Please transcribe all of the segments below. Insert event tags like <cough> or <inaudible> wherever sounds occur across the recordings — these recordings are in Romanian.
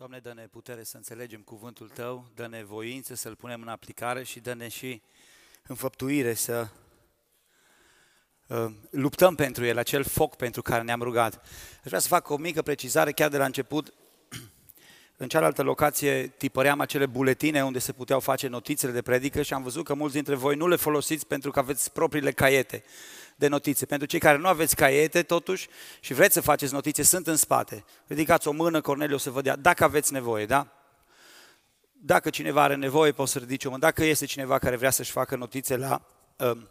Doamne, dă-ne putere să înțelegem cuvântul Tău, dă-ne voință să-L punem în aplicare și dă-ne și înfăptuire să uh, luptăm pentru El, acel foc pentru care ne-am rugat. Aș vrea să fac o mică precizare chiar de la început. În cealaltă locație tipăream acele buletine unde se puteau face notițele de predică și am văzut că mulți dintre voi nu le folosiți pentru că aveți propriile caiete de notițe. Pentru cei care nu aveți caiete, totuși, și vreți să faceți notițe, sunt în spate. Ridicați o mână, Corneliu o să vă dea, dacă aveți nevoie, da? Dacă cineva are nevoie, poți să ridici o mână. Dacă este cineva care vrea să-și facă notițe la um,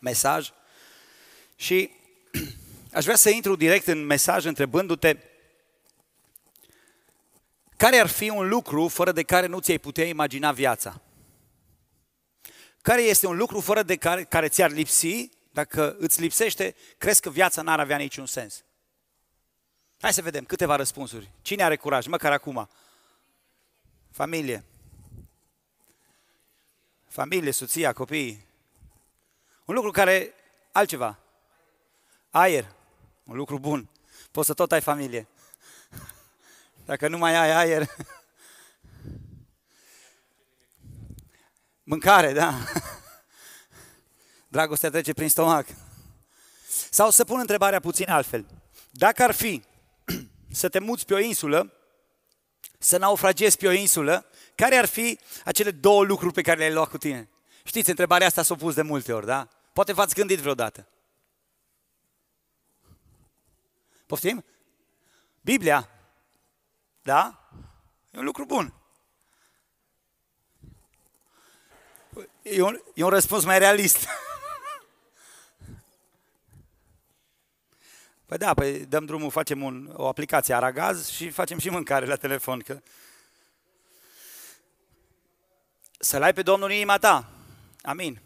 mesaj. Și <clears throat> aș vrea să intru direct în mesaj întrebându-te care ar fi un lucru fără de care nu ți-ai putea imagina viața? Care este un lucru fără de care, care ți-ar lipsi dacă îți lipsește, crezi că viața n-ar avea niciun sens. Hai să vedem câteva răspunsuri. Cine are curaj? Măcar acum. Familie. Familie, soția, copii. Un lucru care, altceva. Aer. Un lucru bun. Poți să tot ai familie. Dacă nu mai ai aer. Mâncare, da. Dragostea trece prin stomac. Sau să pun întrebarea puțin altfel. Dacă ar fi <clears throat> să te muți pe o insulă, să naufragezi pe o insulă, care ar fi acele două lucruri pe care le-ai luat cu tine? Știți, întrebarea asta s-a pus de multe ori, da? Poate v-ați gândit vreodată. Poftim? Biblia. Da? E un lucru bun. E un, e un răspuns mai realist. <laughs> Păi da, păi dăm drumul, facem un, o aplicație Aragaz și facem și mâncare la telefon. Că... Să-L ai pe Domnul în inima ta. Amin.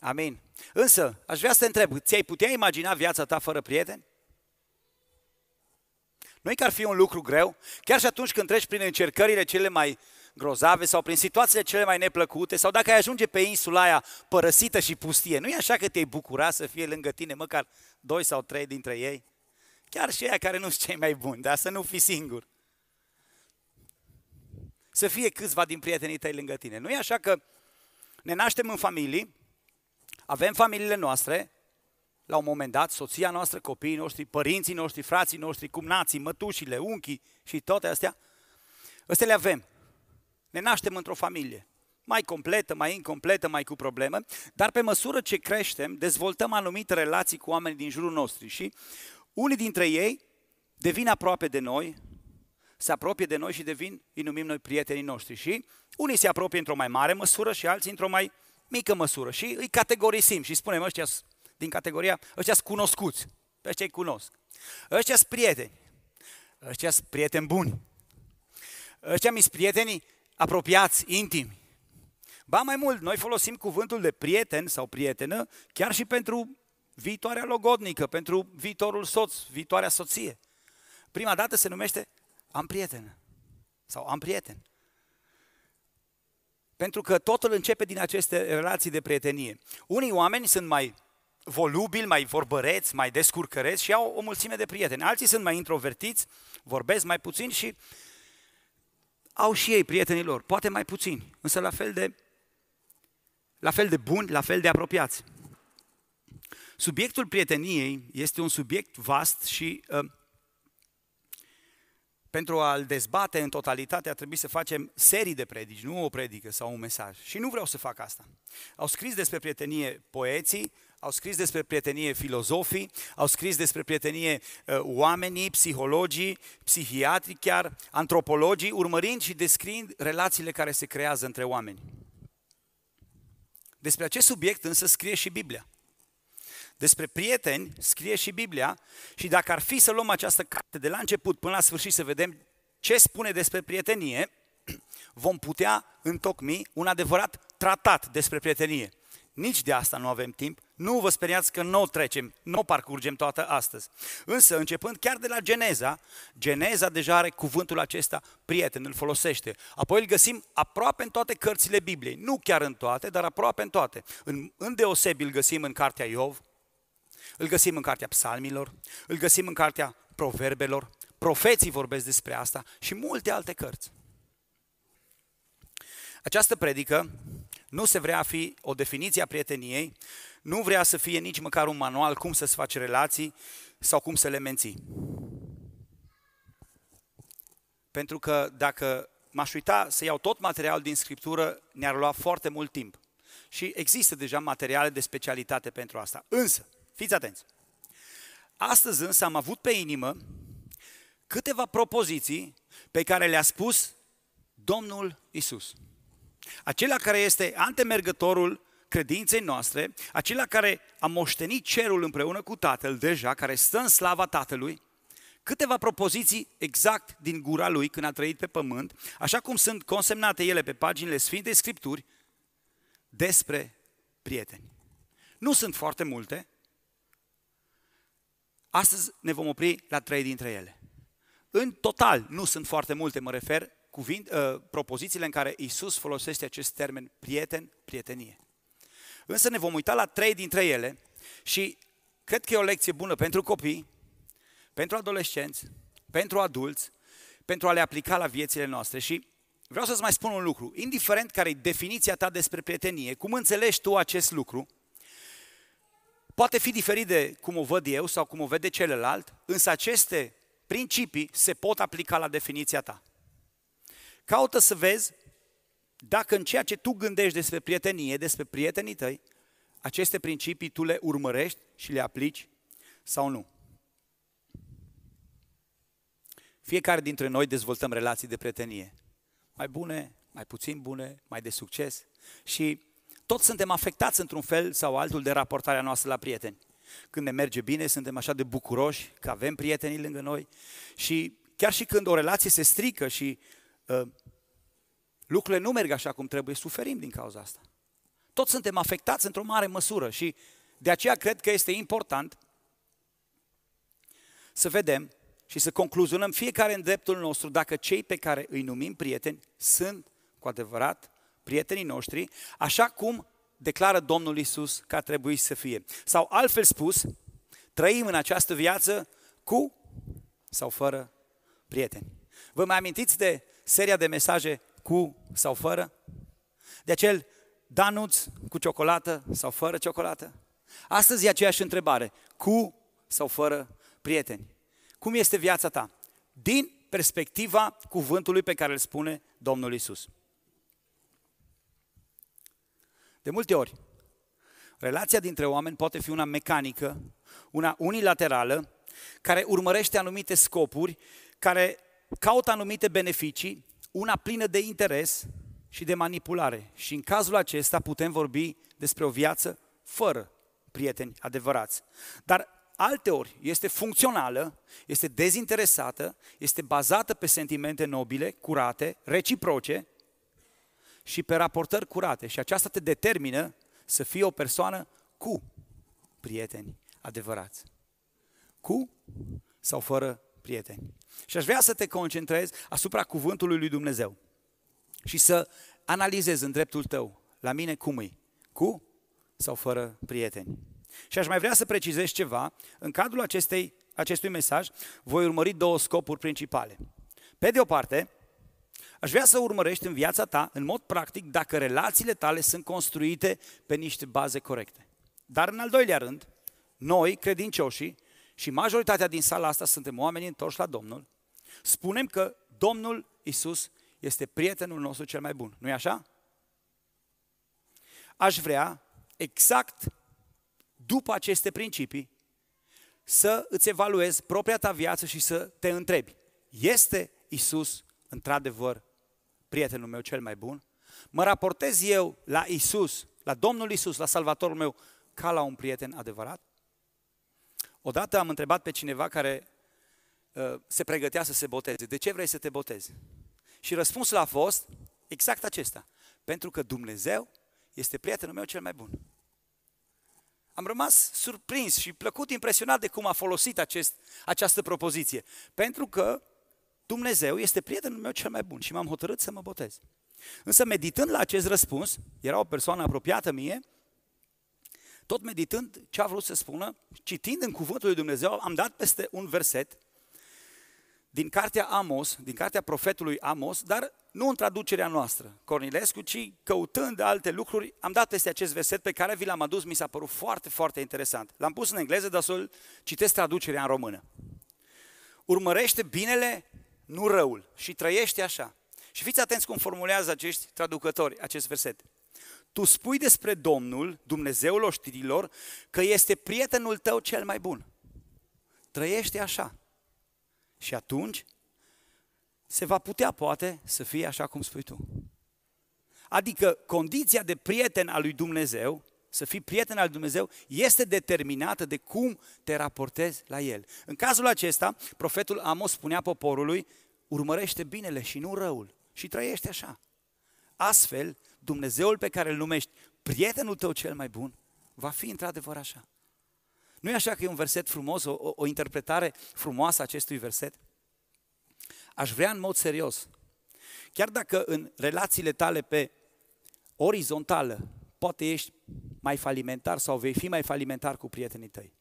Amin. Însă, aș vrea să te întreb, ți-ai putea imagina viața ta fără prieteni? nu că ar fi un lucru greu, chiar și atunci când treci prin încercările cele mai grozave sau prin situațiile cele mai neplăcute sau dacă ai ajunge pe insula aia părăsită și pustie, nu e așa că te-ai bucura să fie lângă tine măcar doi sau trei dintre ei? Chiar și ei care nu sunt cei mai buni, dar să nu fii singur. Să fie câțiva din prietenii tăi lângă tine. Nu e așa că ne naștem în familii, avem familiile noastre, la un moment dat, soția noastră, copiii noștri, părinții noștri, frații noștri, cumnații, mătușile, unchii și toate astea, astea le avem. Ne naștem într-o familie. Mai completă, mai incompletă, mai cu probleme, dar pe măsură ce creștem, dezvoltăm anumite relații cu oamenii din jurul nostru și unii dintre ei devin aproape de noi, se apropie de noi și devin, îi numim noi prietenii noștri. Și unii se apropie într-o mai mare măsură și alții într-o mai mică măsură. Și îi categorisim și spunem ăștia din categoria, ăștia sunt cunoscuți, pe ăștia îi cunosc. Ăștia sunt prieteni, ăștia sunt prieteni buni. Ăștia mi prietenii apropiați, intimi. Ba mai mult, noi folosim cuvântul de prieten sau prietenă chiar și pentru viitoarea logodnică, pentru viitorul soț, viitoarea soție. Prima dată se numește am prietenă sau am prieten. Pentru că totul începe din aceste relații de prietenie. Unii oameni sunt mai volubili, mai vorbăreți, mai descurcăreți și au o mulțime de prieteni. Alții sunt mai introvertiți, vorbesc mai puțin și au și ei prietenii lor, poate mai puțini, însă la fel de, la fel de buni, la fel de apropiați. Subiectul prieteniei este un subiect vast și uh, pentru a-l dezbate în totalitate a trebuit să facem serii de predici, nu o predică sau un mesaj. Și nu vreau să fac asta. Au scris despre prietenie poeții, au scris despre prietenie filozofii, au scris despre prietenie uh, oamenii, psihologii, psihiatri chiar, antropologii, urmărind și descriind relațiile care se creează între oameni. Despre acest subiect însă scrie și Biblia. Despre prieteni scrie și Biblia și dacă ar fi să luăm această carte de la început până la sfârșit să vedem ce spune despre prietenie, <clears throat> vom putea întocmi un adevărat tratat despre prietenie. Nici de asta nu avem timp. Nu vă speriați că nu o trecem, nu o parcurgem toată astăzi. Însă, începând chiar de la Geneza, Geneza deja are cuvântul acesta, prieten, îl folosește. Apoi îl găsim aproape în toate cărțile Bibliei. Nu chiar în toate, dar aproape în toate. În, în deosebi îl găsim în cartea Iov, îl găsim în cartea Psalmilor, îl găsim în cartea Proverbelor, profeții vorbesc despre asta și multe alte cărți. Această predică nu se vrea a fi o definiție a prieteniei, nu vrea să fie nici măcar un manual cum să-ți faci relații sau cum să le menții. Pentru că dacă m-aș uita să iau tot materialul din Scriptură, ne-ar lua foarte mult timp. Și există deja materiale de specialitate pentru asta. Însă, fiți atenți, astăzi însă am avut pe inimă câteva propoziții pe care le-a spus Domnul Isus. Acela care este antemergătorul credinței noastre, acela care a moștenit cerul împreună cu Tatăl deja, care stă în slava Tatălui, câteva propoziții exact din gura lui când a trăit pe pământ, așa cum sunt consemnate ele pe paginile Sfintei Scripturi, despre prieteni. Nu sunt foarte multe. Astăzi ne vom opri la trei dintre ele. În total, nu sunt foarte multe, mă refer cuvint, uh, propozițiile în care Isus folosește acest termen prieten, prietenie. Însă ne vom uita la trei dintre ele și cred că e o lecție bună pentru copii, pentru adolescenți, pentru adulți, pentru a le aplica la viețile noastre. Și vreau să-ți mai spun un lucru, indiferent care e definiția ta despre prietenie, cum înțelegi tu acest lucru, poate fi diferit de cum o văd eu sau cum o vede celălalt, însă aceste principii se pot aplica la definiția ta. Caută să vezi dacă în ceea ce tu gândești despre prietenie, despre prietenii tăi, aceste principii tu le urmărești și le aplici sau nu. Fiecare dintre noi dezvoltăm relații de prietenie. Mai bune, mai puțin bune, mai de succes. Și toți suntem afectați într-un fel sau altul de raportarea noastră la prieteni. Când ne merge bine, suntem așa de bucuroși că avem prietenii lângă noi și chiar și când o relație se strică și uh, lucrurile nu merg așa cum trebuie, suferim din cauza asta. Toți suntem afectați într-o mare măsură și de aceea cred că este important să vedem și să concluzionăm fiecare în dreptul nostru dacă cei pe care îi numim prieteni sunt cu adevărat prietenii noștri, așa cum declară Domnul Isus că ar trebui să fie. Sau altfel spus, trăim în această viață cu sau fără prieteni. Vă mai amintiți de seria de mesaje cu sau fără? De acel danuț cu ciocolată sau fără ciocolată? Astăzi e aceeași întrebare, cu sau fără prieteni? Cum este viața ta? Din perspectiva cuvântului pe care îl spune Domnul Isus. De multe ori, relația dintre oameni poate fi una mecanică, una unilaterală, care urmărește anumite scopuri, care caută anumite beneficii, una plină de interes și de manipulare. Și în cazul acesta putem vorbi despre o viață fără prieteni adevărați. Dar alteori este funcțională, este dezinteresată, este bazată pe sentimente nobile, curate, reciproce și pe raportări curate. Și aceasta te determină să fii o persoană cu prieteni adevărați. Cu sau fără prieteni. Și aș vrea să te concentrezi asupra cuvântului lui Dumnezeu și să analizezi în dreptul tău, la mine cum e, cu sau fără prieteni. Și aș mai vrea să precizez ceva, în cadrul acestei, acestui mesaj voi urmări două scopuri principale. Pe de o parte, aș vrea să urmărești în viața ta, în mod practic, dacă relațiile tale sunt construite pe niște baze corecte. Dar în al doilea rând, noi, credincioșii, și majoritatea din sala asta suntem oameni întorși la Domnul, spunem că Domnul Isus este prietenul nostru cel mai bun. Nu-i așa? Aș vrea, exact după aceste principii, să îți evaluezi propria ta viață și să te întrebi, este Isus într-adevăr prietenul meu cel mai bun? Mă raportez eu la Isus, la Domnul Isus, la Salvatorul meu, ca la un prieten adevărat? Odată am întrebat pe cineva care uh, se pregătea să se boteze, de ce vrei să te botezi? Și răspunsul a fost exact acesta, pentru că Dumnezeu este prietenul meu cel mai bun. Am rămas surprins și plăcut impresionat de cum a folosit acest, această propoziție, pentru că Dumnezeu este prietenul meu cel mai bun și m-am hotărât să mă botez. Însă meditând la acest răspuns, era o persoană apropiată mie, tot meditând ce a vrut să spună, citind în cuvântul lui Dumnezeu, am dat peste un verset din cartea Amos, din cartea profetului Amos, dar nu în traducerea noastră, Cornilescu, ci căutând alte lucruri, am dat peste acest verset pe care vi l-am adus, mi s-a părut foarte, foarte interesant. L-am pus în engleză, dar să-l citesc traducerea în română. Urmărește binele, nu răul, și trăiește așa. Și fiți atenți cum formulează acești traducători acest verset. Tu spui despre Domnul, Dumnezeul oștirilor, că este prietenul tău cel mai bun. Trăiește așa. Și atunci se va putea, poate, să fie așa cum spui tu. Adică condiția de prieten al lui Dumnezeu, să fii prieten al lui Dumnezeu, este determinată de cum te raportezi la El. În cazul acesta, profetul Amos spunea poporului, urmărește binele și nu răul și trăiește așa. Astfel, Dumnezeul pe care îl numești prietenul tău cel mai bun, va fi într-adevăr așa. Nu e așa că e un verset frumos, o, o, o interpretare frumoasă a acestui verset? Aș vrea în mod serios, chiar dacă în relațiile tale pe orizontală, poate ești mai falimentar sau vei fi mai falimentar cu prietenii tăi,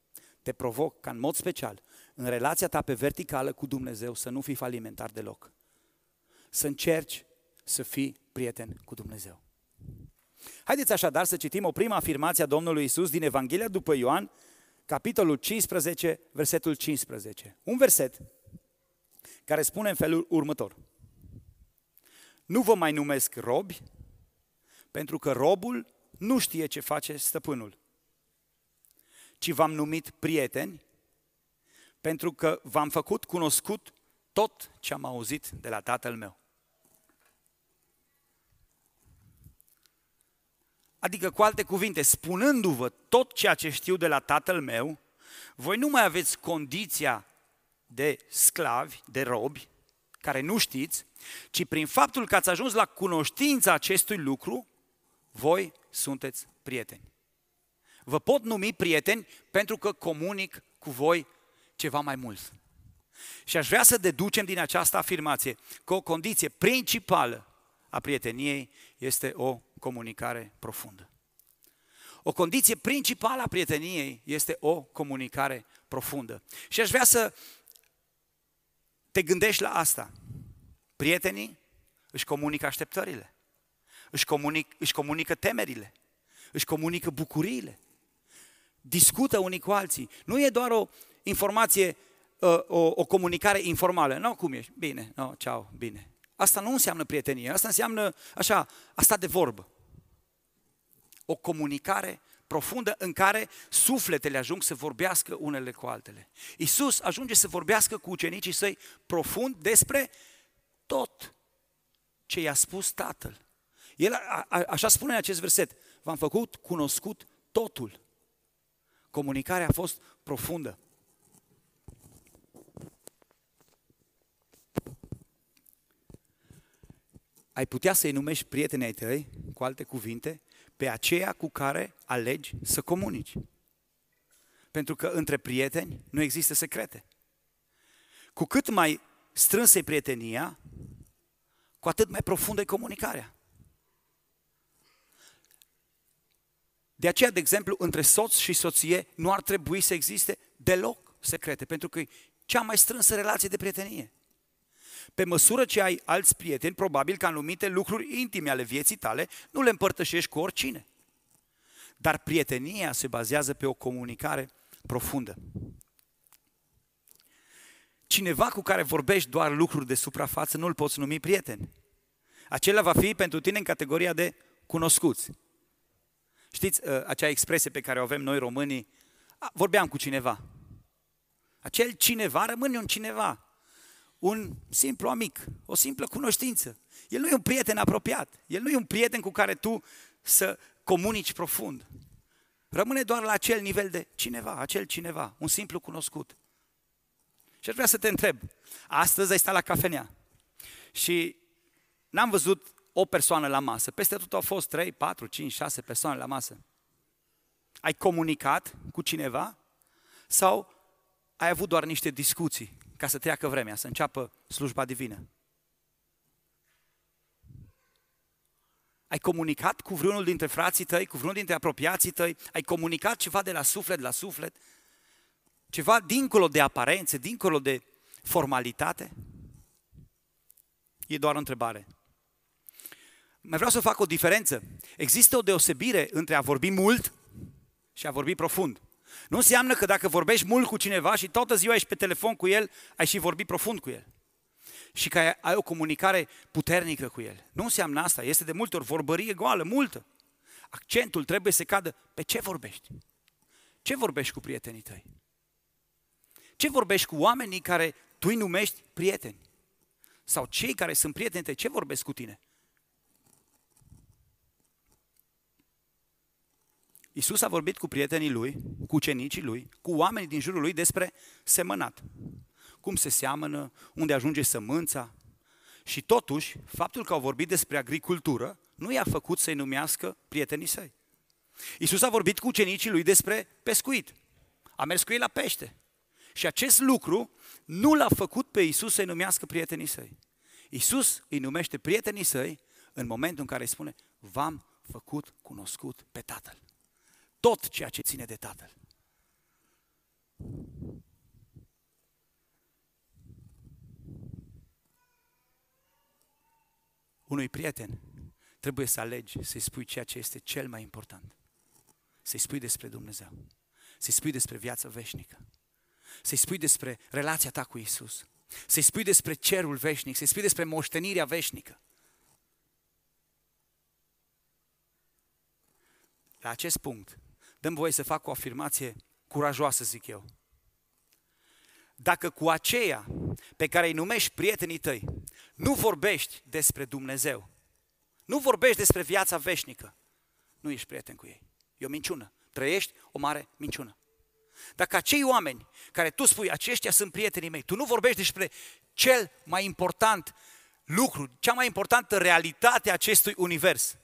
te provoc ca în mod special, în relația ta pe verticală cu Dumnezeu, să nu fii falimentar deloc. Să încerci să fii prieten cu Dumnezeu. Haideți așadar să citim o prima afirmație a Domnului Isus din Evanghelia după Ioan, capitolul 15, versetul 15. Un verset care spune în felul următor. Nu vă mai numesc robi, pentru că robul nu știe ce face stăpânul, ci v-am numit prieteni, pentru că v-am făcut cunoscut tot ce am auzit de la tatăl meu. Adică, cu alte cuvinte, spunându-vă tot ceea ce știu de la tatăl meu, voi nu mai aveți condiția de sclavi, de robi, care nu știți, ci prin faptul că ați ajuns la cunoștința acestui lucru, voi sunteți prieteni. Vă pot numi prieteni pentru că comunic cu voi ceva mai mult. Și aș vrea să deducem din această afirmație că o condiție principală a prieteniei este o comunicare profundă. O condiție principală a prieteniei este o comunicare profundă. Și aș vrea să te gândești la asta. Prietenii își comunică așteptările, își, comunic, își comunică temerile, își comunică bucuriile, discută unii cu alții. Nu e doar o informație, ă, o, o comunicare informală. Nu, cum ești? Bine, no, ceau, bine. Asta nu înseamnă prietenie, asta înseamnă așa, asta de vorbă. O comunicare profundă în care sufletele ajung să vorbească unele cu altele. Isus ajunge să vorbească cu ucenicii săi profund despre tot ce i-a spus Tatăl. El a, a, așa spune în acest verset, v-am făcut cunoscut totul. Comunicarea a fost profundă. Ai putea să-i numești prietenii ai tăi, cu alte cuvinte, pe aceea cu care alegi să comunici. Pentru că între prieteni nu există secrete. Cu cât mai strânsă e prietenia, cu atât mai profundă e comunicarea. De aceea, de exemplu, între soț și soție nu ar trebui să existe deloc secrete, pentru că e cea mai strânsă relație de prietenie. Pe măsură ce ai alți prieteni, probabil că anumite lucruri intime ale vieții tale nu le împărtășești cu oricine. Dar prietenia se bazează pe o comunicare profundă. Cineva cu care vorbești doar lucruri de suprafață nu-l poți numi prieten. Acela va fi pentru tine în categoria de cunoscuți. Știți uh, acea expresie pe care o avem noi românii? Vorbeam cu cineva. Acel cineva rămâne un cineva un simplu amic, o simplă cunoștință. El nu e un prieten apropiat, el nu e un prieten cu care tu să comunici profund. Rămâne doar la acel nivel de cineva, acel cineva, un simplu cunoscut. Și aș vrea să te întreb, astăzi ai stat la cafenea și n-am văzut o persoană la masă, peste tot au fost 3, 4, 5, 6 persoane la masă. Ai comunicat cu cineva sau ai avut doar niște discuții ca să treacă vremea, să înceapă slujba divină. Ai comunicat cu vreunul dintre frații tăi, cu vreunul dintre apropiații tăi? Ai comunicat ceva de la suflet la suflet? Ceva dincolo de aparențe, dincolo de formalitate? E doar o întrebare. Mai vreau să fac o diferență. Există o deosebire între a vorbi mult și a vorbi profund. Nu înseamnă că dacă vorbești mult cu cineva și toată ziua ești pe telefon cu el, ai și vorbi profund cu el. Și că ai o comunicare puternică cu el. Nu înseamnă asta, este de multe ori vorbărie goală, multă. Accentul trebuie să cadă pe ce vorbești. Ce vorbești cu prietenii tăi? Ce vorbești cu oamenii care tu îi numești prieteni? Sau cei care sunt prieteni tăi, ce vorbesc cu tine? Iisus a vorbit cu prietenii lui, cu ucenicii lui, cu oamenii din jurul lui despre semănat. Cum se seamănă, unde ajunge sămânța. Și totuși, faptul că au vorbit despre agricultură nu i-a făcut să-i numească prietenii săi. Iisus a vorbit cu ucenicii lui despre pescuit. A mers cu ei la pește. Și acest lucru nu l-a făcut pe Iisus să-i numească prietenii săi. Iisus îi numește prietenii săi în momentul în care îi spune, v-am făcut cunoscut pe Tatăl tot ceea ce ține de Tatăl. Unui prieten trebuie să alegi să-i spui ceea ce este cel mai important. Să-i spui despre Dumnezeu. Să-i spui despre viața veșnică. Să-i spui despre relația ta cu Isus. Să-i spui despre cerul veșnic, să-i spui despre moștenirea veșnică. La acest punct, dăm voie să fac o afirmație curajoasă, zic eu. Dacă cu aceea pe care îi numești prietenii tăi, nu vorbești despre Dumnezeu, nu vorbești despre viața veșnică, nu ești prieten cu ei. E o minciună. Trăiești o mare minciună. Dacă acei oameni care tu spui, aceștia sunt prietenii mei, tu nu vorbești despre cel mai important lucru, cea mai importantă realitate a acestui univers,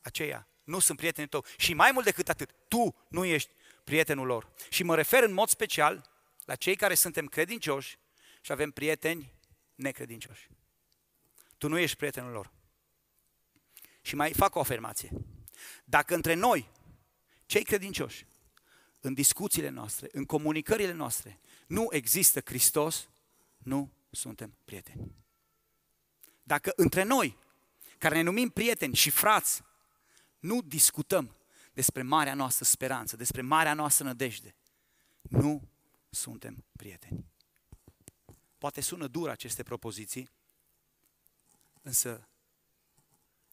aceia nu sunt prietenii tău. Și mai mult decât atât, tu nu ești prietenul lor. Și mă refer în mod special la cei care suntem credincioși și avem prieteni necredincioși. Tu nu ești prietenul lor. Și mai fac o afirmație. Dacă între noi, cei credincioși, în discuțiile noastre, în comunicările noastre, nu există Hristos, nu suntem prieteni. Dacă între noi, care ne numim prieteni și frați, nu discutăm despre marea noastră speranță, despre marea noastră nădejde. Nu suntem prieteni. Poate sună dur aceste propoziții, însă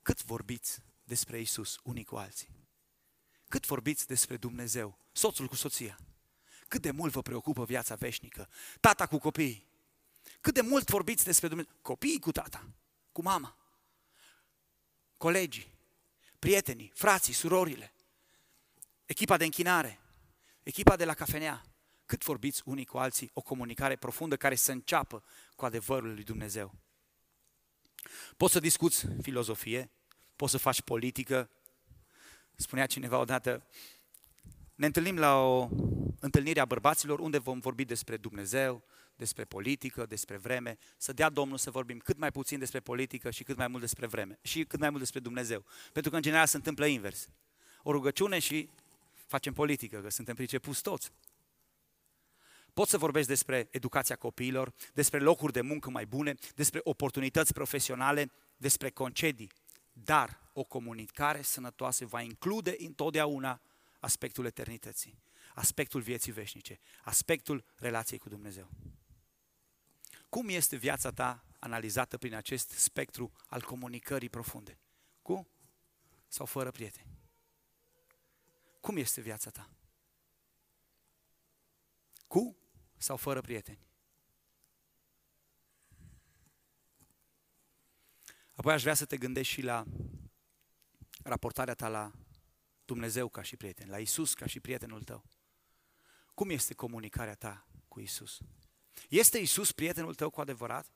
cât vorbiți despre Isus unii cu alții? Cât vorbiți despre Dumnezeu, soțul cu soția? Cât de mult vă preocupă viața veșnică? Tata cu copiii? Cât de mult vorbiți despre Dumnezeu? Copiii cu tata, cu mama, colegii, prietenii, frații, surorile, echipa de închinare, echipa de la cafenea, cât vorbiți unii cu alții o comunicare profundă care să înceapă cu adevărul lui Dumnezeu. Poți să discuți filozofie, poți să faci politică. Spunea cineva odată, ne întâlnim la o întâlnire a bărbaților unde vom vorbi despre Dumnezeu, despre politică, despre vreme, să dea Domnul să vorbim cât mai puțin despre politică și cât mai mult despre vreme și cât mai mult despre Dumnezeu. Pentru că în general se întâmplă invers. O rugăciune și facem politică, că suntem pricepuți toți. Poți să vorbești despre educația copiilor, despre locuri de muncă mai bune, despre oportunități profesionale, despre concedii, dar o comunicare sănătoasă va include întotdeauna aspectul eternității, aspectul vieții veșnice, aspectul relației cu Dumnezeu. Cum este viața ta analizată prin acest spectru al comunicării profunde? Cu sau fără prieteni? Cum este viața ta? Cu sau fără prieteni? Apoi aș vrea să te gândești și la raportarea ta la Dumnezeu ca și prieten, la Isus ca și prietenul tău. Cum este comunicarea ta cu Isus? Este Isus prietenul tău cu adevărat?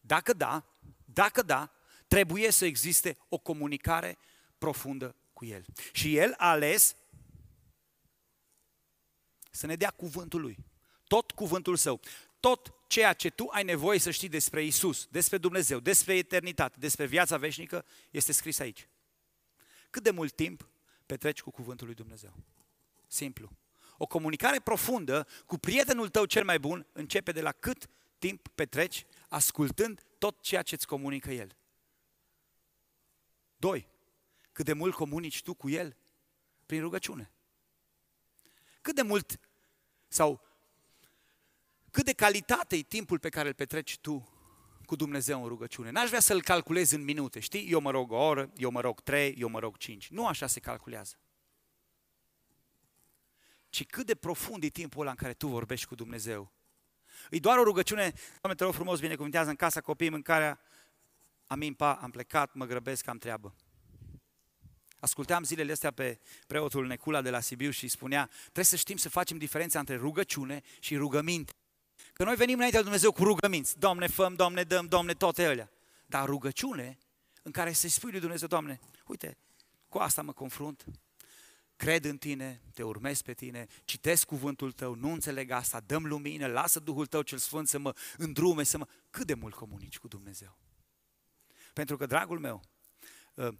Dacă da, dacă da, trebuie să existe o comunicare profundă cu El. Și El a ales să ne dea cuvântul Lui. Tot cuvântul Său. Tot ceea ce tu ai nevoie să știi despre Isus, despre Dumnezeu, despre eternitate, despre viața veșnică, este scris aici. Cât de mult timp petreci cu cuvântul lui Dumnezeu? Simplu. O comunicare profundă cu prietenul tău cel mai bun începe de la cât timp petreci ascultând tot ceea ce îți comunică El? Doi, cât de mult comunici tu cu El prin rugăciune? Cât de mult sau cât de calitate e timpul pe care îl petreci tu cu Dumnezeu în rugăciune. N-aș vrea să-l calculez în minute, știi? Eu mă rog o oră, eu mă rog trei, eu mă rog cinci. Nu așa se calculează. Ci cât de profund e timpul ăla în care tu vorbești cu Dumnezeu. E doar o rugăciune, Doamne, te rog frumos, binecuvintează în casa copiii mâncarea, amin, pa, am plecat, mă grăbesc, am treabă. Asculteam zilele astea pe preotul Necula de la Sibiu și spunea, trebuie să știm să facem diferența între rugăciune și rugăminte. Că noi venim înaintea lui Dumnezeu cu rugăminți. Doamne, făm, Doamne, dăm, Doamne, toate alea. Dar rugăciune în care să-i spui lui Dumnezeu, Doamne, uite, cu asta mă confrunt, cred în tine, te urmez pe tine, citesc cuvântul tău, nu înțeleg asta, dăm lumină, lasă Duhul tău cel Sfânt să mă îndrume, să mă... Cât de mult comunici cu Dumnezeu? Pentru că, dragul meu, ă,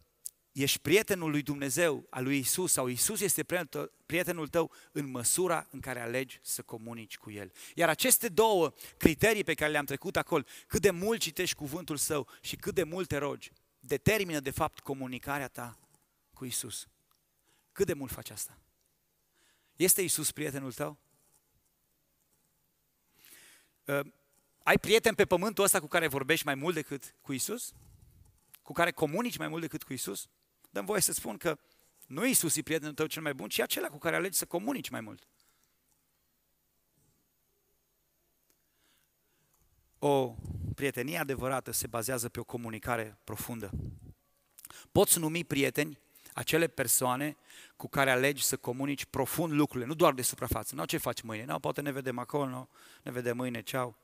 ești prietenul lui Dumnezeu, al lui Isus, sau Isus este prietenul tău în măsura în care alegi să comunici cu El. Iar aceste două criterii pe care le-am trecut acolo, cât de mult citești cuvântul Său și cât de mult te rogi, determină de fapt comunicarea ta cu Isus. Cât de mult faci asta? Este Isus prietenul tău? Uh, ai prieten pe pământul ăsta cu care vorbești mai mult decât cu Isus? Cu care comunici mai mult decât cu Isus? dăm voie să spun că nu Iisus e prietenul tău cel mai bun, ci acela cu care alegi să comunici mai mult. O prietenie adevărată se bazează pe o comunicare profundă. Poți numi prieteni acele persoane cu care alegi să comunici profund lucrurile, nu doar de suprafață. Nu, ce faci mâine? Nu, poate ne vedem acolo, nu, ne vedem mâine, ceau.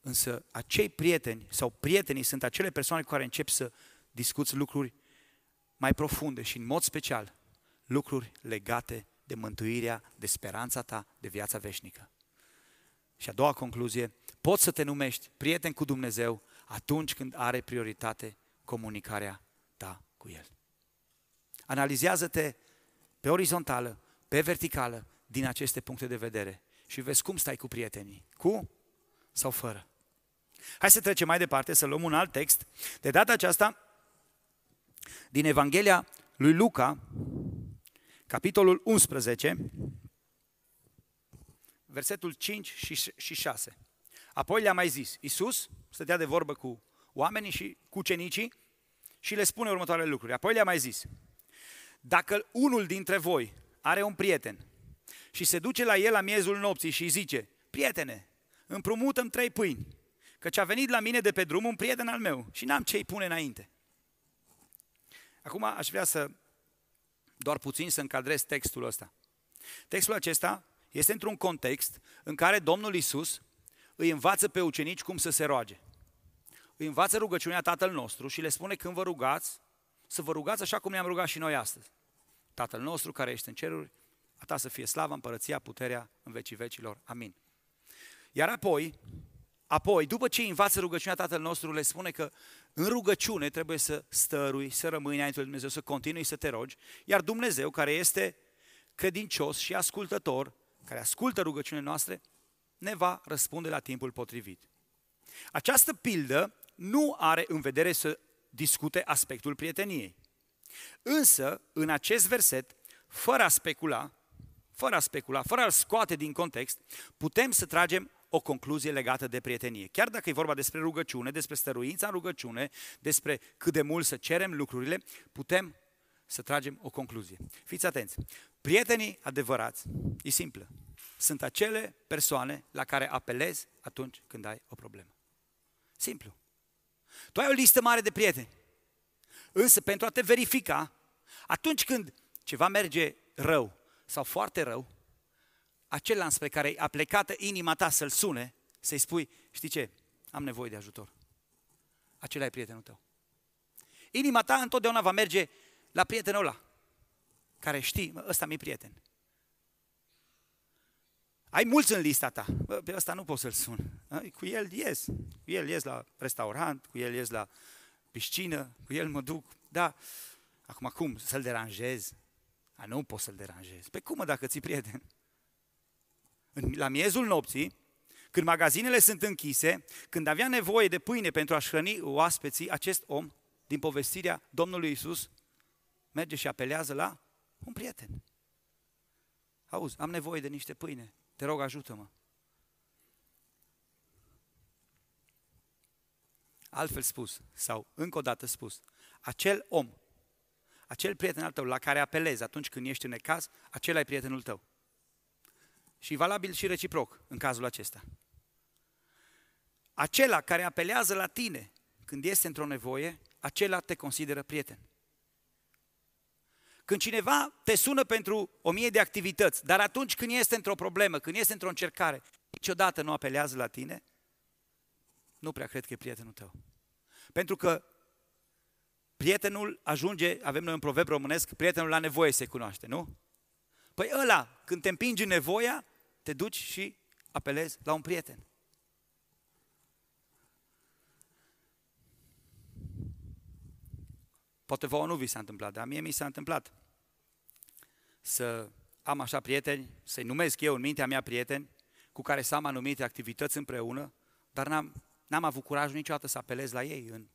Însă acei prieteni sau prietenii sunt acele persoane cu care începi să discuți lucruri mai profunde și în mod special lucruri legate de mântuirea, de speranța ta, de viața veșnică. Și a doua concluzie, poți să te numești prieten cu Dumnezeu atunci când are prioritate comunicarea ta cu El. Analizează-te pe orizontală, pe verticală, din aceste puncte de vedere și vezi cum stai cu prietenii, cu sau fără. Hai să trecem mai departe, să luăm un alt text. De data aceasta, din Evanghelia lui Luca, capitolul 11, versetul 5 și 6. Apoi le-a mai zis, Iisus stătea de vorbă cu oamenii și cu cenicii și le spune următoarele lucruri. Apoi le-a mai zis, dacă unul dintre voi are un prieten și se duce la el la miezul nopții și îi zice, prietene, împrumutăm trei pâini, căci a venit la mine de pe drum un prieten al meu și n-am ce-i pune înainte. Acum aș vrea să doar puțin să încadrez textul ăsta. Textul acesta este într-un context în care Domnul Isus îi învață pe ucenici cum să se roage. Îi învață rugăciunea Tatăl nostru și le spune când vă rugați, să vă rugați așa cum ne-am rugat și noi astăzi. Tatăl nostru care ești în ceruri, a ta să fie slava, împărăția, puterea în vecii vecilor. Amin. Iar apoi, Apoi, după ce învață rugăciunea Tatăl nostru, le spune că în rugăciune trebuie să stărui, să rămâi înainte lui Dumnezeu, să continui să te rogi, iar Dumnezeu, care este credincios și ascultător, care ascultă rugăciunile noastre, ne va răspunde la timpul potrivit. Această pildă nu are în vedere să discute aspectul prieteniei. Însă, în acest verset, fără a specula, fără a specula, fără a-l scoate din context, putem să tragem o concluzie legată de prietenie. Chiar dacă e vorba despre rugăciune, despre stăruința în rugăciune, despre cât de mult să cerem lucrurile, putem să tragem o concluzie. Fiți atenți! Prietenii adevărați, e simplă, sunt acele persoane la care apelezi atunci când ai o problemă. Simplu. Tu ai o listă mare de prieteni. Însă pentru a te verifica, atunci când ceva merge rău sau foarte rău, acela spre care a plecat inima ta să-l sune, să-i spui, știi ce, am nevoie de ajutor. Acela e prietenul tău. Inima ta întotdeauna va merge la prietenul ăla, care știi, ăsta mi-e prieten. Ai mulți în lista ta, Bă, pe ăsta nu poți să-l sun. Cu el ies, cu el ies la restaurant, cu el ies la piscină, cu el mă duc, da. Acum cum, să-l deranjez? A, nu pot să-l deranjez. Pe cum, mă, dacă ți prieten? la miezul nopții, când magazinele sunt închise, când avea nevoie de pâine pentru a-și hrăni oaspeții, acest om, din povestirea Domnului Isus, merge și apelează la un prieten. Auzi, am nevoie de niște pâine, te rog ajută-mă. Altfel spus, sau încă o dată spus, acel om, acel prieten al tău la care apelezi atunci când ești în necaz, acela e prietenul tău. Și valabil și reciproc în cazul acesta. Acela care apelează la tine când este într-o nevoie, acela te consideră prieten. Când cineva te sună pentru o mie de activități, dar atunci când este într-o problemă, când este într-o încercare, niciodată nu apelează la tine, nu prea cred că e prietenul tău. Pentru că prietenul ajunge, avem noi un proverb românesc, prietenul la nevoie se cunoaște, nu? Păi ăla, când te împingi în nevoia, te duci și apelezi la un prieten. Poate vouă nu vi s-a întâmplat, dar mie mi s-a întâmplat să am așa prieteni, să-i numesc eu în mintea mea prieteni, cu care să am anumite activități împreună, dar n-am, n-am avut curajul niciodată să apelez la ei în,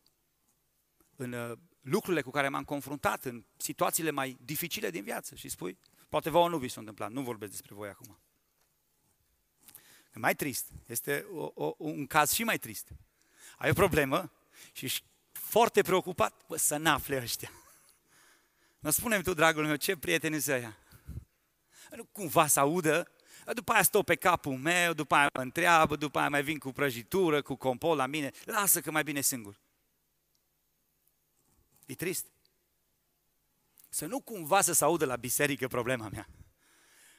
în uh, lucrurile cu care m-am confruntat, în situațiile mai dificile din viață. Și spui, poate vouă nu vi s-a întâmplat, nu vorbesc despre voi acum. E mai trist, este o, o, un caz și mai trist. Ai o problemă și ești foarte preocupat bă, să n-afle ăștia. Nu spune tu, dragul meu, ce prieteni sunt ăia? Nu cumva să audă, după aia stau pe capul meu, după aia mă întreabă, după aia mai vin cu prăjitură, cu compol la mine, lasă că mai bine singur. E trist. Să nu cumva să se audă la biserică problema mea.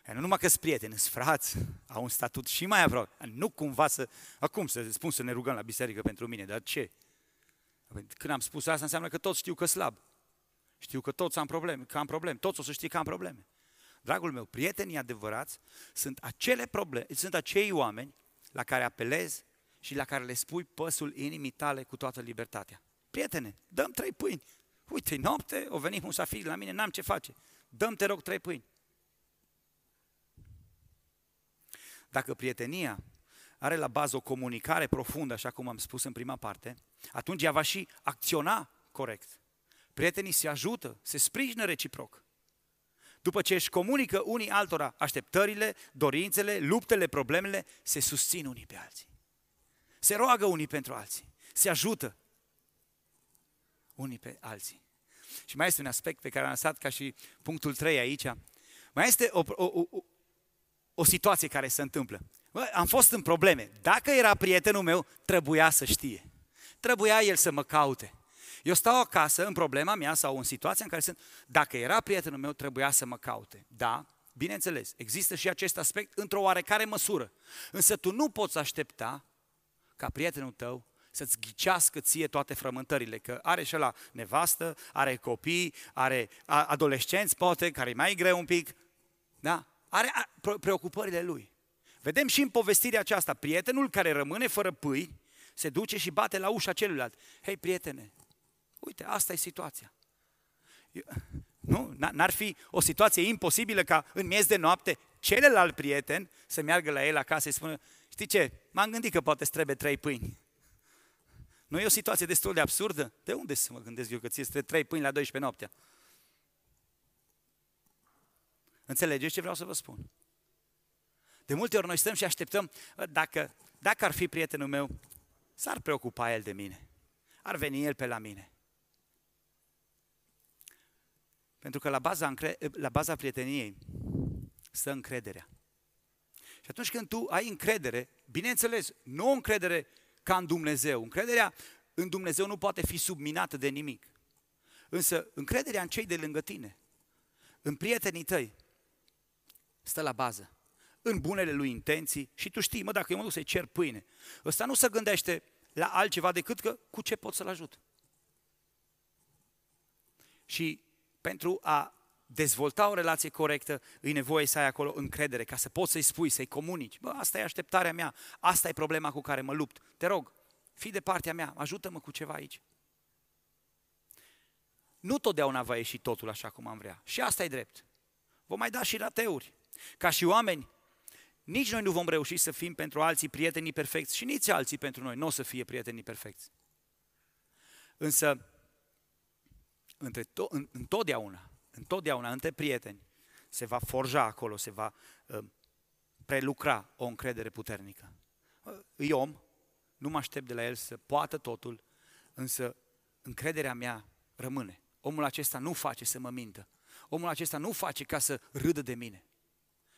Nu numai că sunt prieteni, sunt frați, au un statut și mai aproape. Nu cumva să... Acum să spun să ne rugăm la biserică pentru mine, dar ce? Când am spus asta, înseamnă că toți știu că slab. Știu că toți am probleme, că am probleme. Toți o să știe că am probleme. Dragul meu, prietenii adevărați sunt acele probleme, sunt acei oameni la care apelezi și la care le spui păsul inimii tale cu toată libertatea. Prietene, dăm trei pâini. Uite, noapte, o venit musafiri la mine, n-am ce face. Dăm, te rog, trei pâini. Dacă prietenia are la bază o comunicare profundă, așa cum am spus în prima parte, atunci ea va și acționa corect. Prietenii se ajută, se sprijină reciproc. După ce își comunică unii altora așteptările, dorințele, luptele, problemele, se susțin unii pe alții. Se roagă unii pentru alții. Se ajută unii pe alții. Și mai este un aspect pe care am lăsat ca și punctul 3 aici. Mai este o, o, o, o situație care se întâmplă. Bă, am fost în probleme. Dacă era prietenul meu, trebuia să știe. Trebuia el să mă caute. Eu stau acasă în problema mea sau în situația în care sunt, dacă era prietenul meu, trebuia să mă caute. Da, bineînțeles, există și acest aspect într-o oarecare măsură. Însă tu nu poți aștepta ca prietenul tău să-ți ghicească ție toate frământările, că are și la nevastă, are copii, are adolescenți, poate, care e mai greu un pic, da? Are preocupările lui. Vedem și în povestirea aceasta, prietenul care rămâne fără pâi, se duce și bate la ușa celuilalt. Hei, prietene, uite, asta e situația. Eu, nu? N-ar fi o situație imposibilă ca în miez de noapte celălalt prieten să meargă la el acasă și spună, știi ce, m-am gândit că poate trebuie trei pâini. Nu e o situație destul de absurdă? De unde să mă gândesc eu că ți este trei pâini la 12 noaptea? Înțelegeți ce vreau să vă spun? De multe ori noi stăm și așteptăm, dacă, dacă ar fi prietenul meu, s-ar preocupa el de mine. Ar veni el pe la mine. Pentru că la baza, la baza prieteniei stă încrederea. Și atunci când tu ai încredere, bineînțeles, nu o încredere ca în Dumnezeu. Încrederea în Dumnezeu nu poate fi subminată de nimic. Însă încrederea în cei de lângă tine, în prietenii tăi, stă la bază. În bunele lui intenții și tu știi, mă, dacă eu mă duc să-i cer pâine, ăsta nu se gândește la altceva decât că cu ce pot să-l ajut. Și pentru a dezvolta o relație corectă, îi nevoie să ai acolo încredere, ca să poți să-i spui, să-i comunici. Bă, asta e așteptarea mea, asta e problema cu care mă lupt. Te rog, fii de partea mea, ajută-mă cu ceva aici. Nu totdeauna va ieși totul așa cum am vrea. Și asta e drept. Vom mai da și rateuri. Ca și oameni, nici noi nu vom reuși să fim pentru alții prietenii perfecți și nici alții pentru noi nu o să fie prietenii perfecți. Însă, între to- în, întotdeauna, întotdeauna, între prieteni, se va forja acolo, se va uh, prelucra o încredere puternică. Uh, e om, nu mă aștept de la el să poată totul, însă încrederea mea rămâne. Omul acesta nu face să mă mintă. Omul acesta nu face ca să râdă de mine.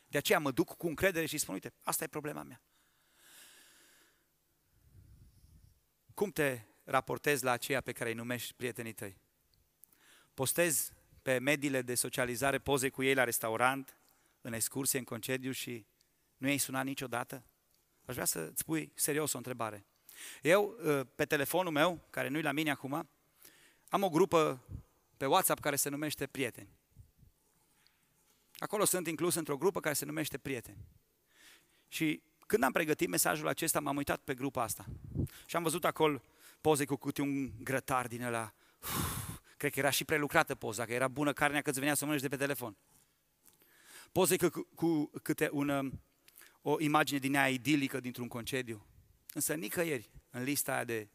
De aceea mă duc cu încredere și spun, uite, asta e problema mea. Cum te raportezi la aceea pe care îi numești prietenii tăi? Postezi pe mediile de socializare poze cu ei la restaurant, în excursie, în concediu și nu i-ai sunat niciodată? Aș vrea să-ți pui serios o întrebare. Eu, ă, pe telefonul meu, care nu-i la mine acum, am o grupă pe WhatsApp care se numește Prieteni. Acolo sunt inclus într-o grupă care se numește Prieteni. Și când am pregătit mesajul acesta, m-am uitat pe grupa asta. Și am văzut acolo poze cu câte un grătar din ăla. Uf, cred că era și prelucrată poza, că era bună carnea că îți venea să mănânci de pe telefon. Poze cu, cu câte un, o imagine din aia idilică dintr-un concediu. Însă nicăieri în lista aia de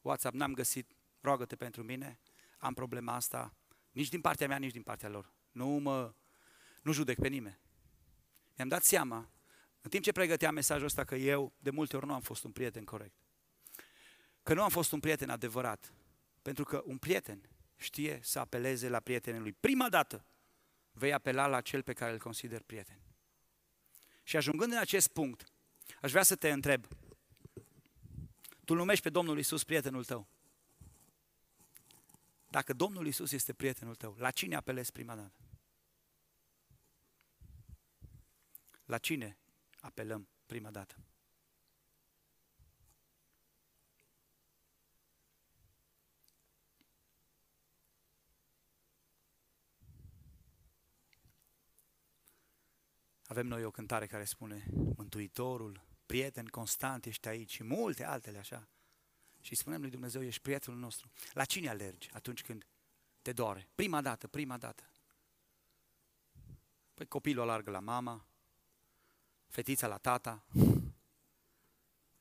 WhatsApp n-am găsit roagă-te pentru mine, am problema asta, nici din partea mea, nici din partea lor. Nu mă, nu judec pe nimeni. Mi-am dat seama, în timp ce pregăteam mesajul ăsta, că eu de multe ori nu am fost un prieten corect. Că nu am fost un prieten adevărat. Pentru că un prieten știe să apeleze la prietenul lui. Prima dată vei apela la cel pe care îl consider prieten. Și ajungând în acest punct, aș vrea să te întreb, tu numești pe Domnul Isus prietenul tău. Dacă Domnul Isus este prietenul tău, la cine apelezi prima dată? La cine apelăm prima dată? Avem noi o cântare care spune Mântuitorul, prieten constant, ești aici și multe altele așa. Și spunem lui Dumnezeu, ești prietenul nostru. La cine alergi atunci când te doare? Prima dată, prima dată. Păi copilul alargă la mama, fetița la tata.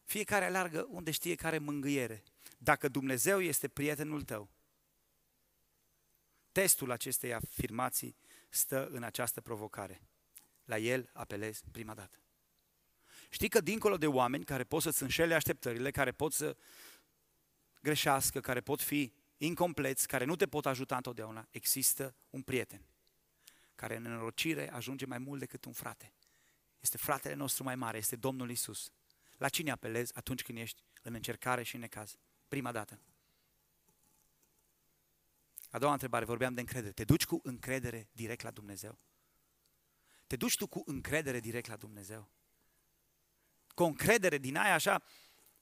Fiecare alargă unde știe care mângâiere. Dacă Dumnezeu este prietenul tău, testul acestei afirmații stă în această provocare. La El apelezi prima dată. Știi că dincolo de oameni care pot să-ți înșele așteptările, care pot să greșească, care pot fi incompleți, care nu te pot ajuta întotdeauna, există un prieten care în nenorocire ajunge mai mult decât un frate. Este fratele nostru mai mare, este Domnul Isus. La cine apelezi atunci când ești în încercare și în necaz? Prima dată. A doua întrebare, vorbeam de încredere. Te duci cu încredere direct la Dumnezeu? Te duci tu cu încredere direct la Dumnezeu? Cu încredere din aia așa,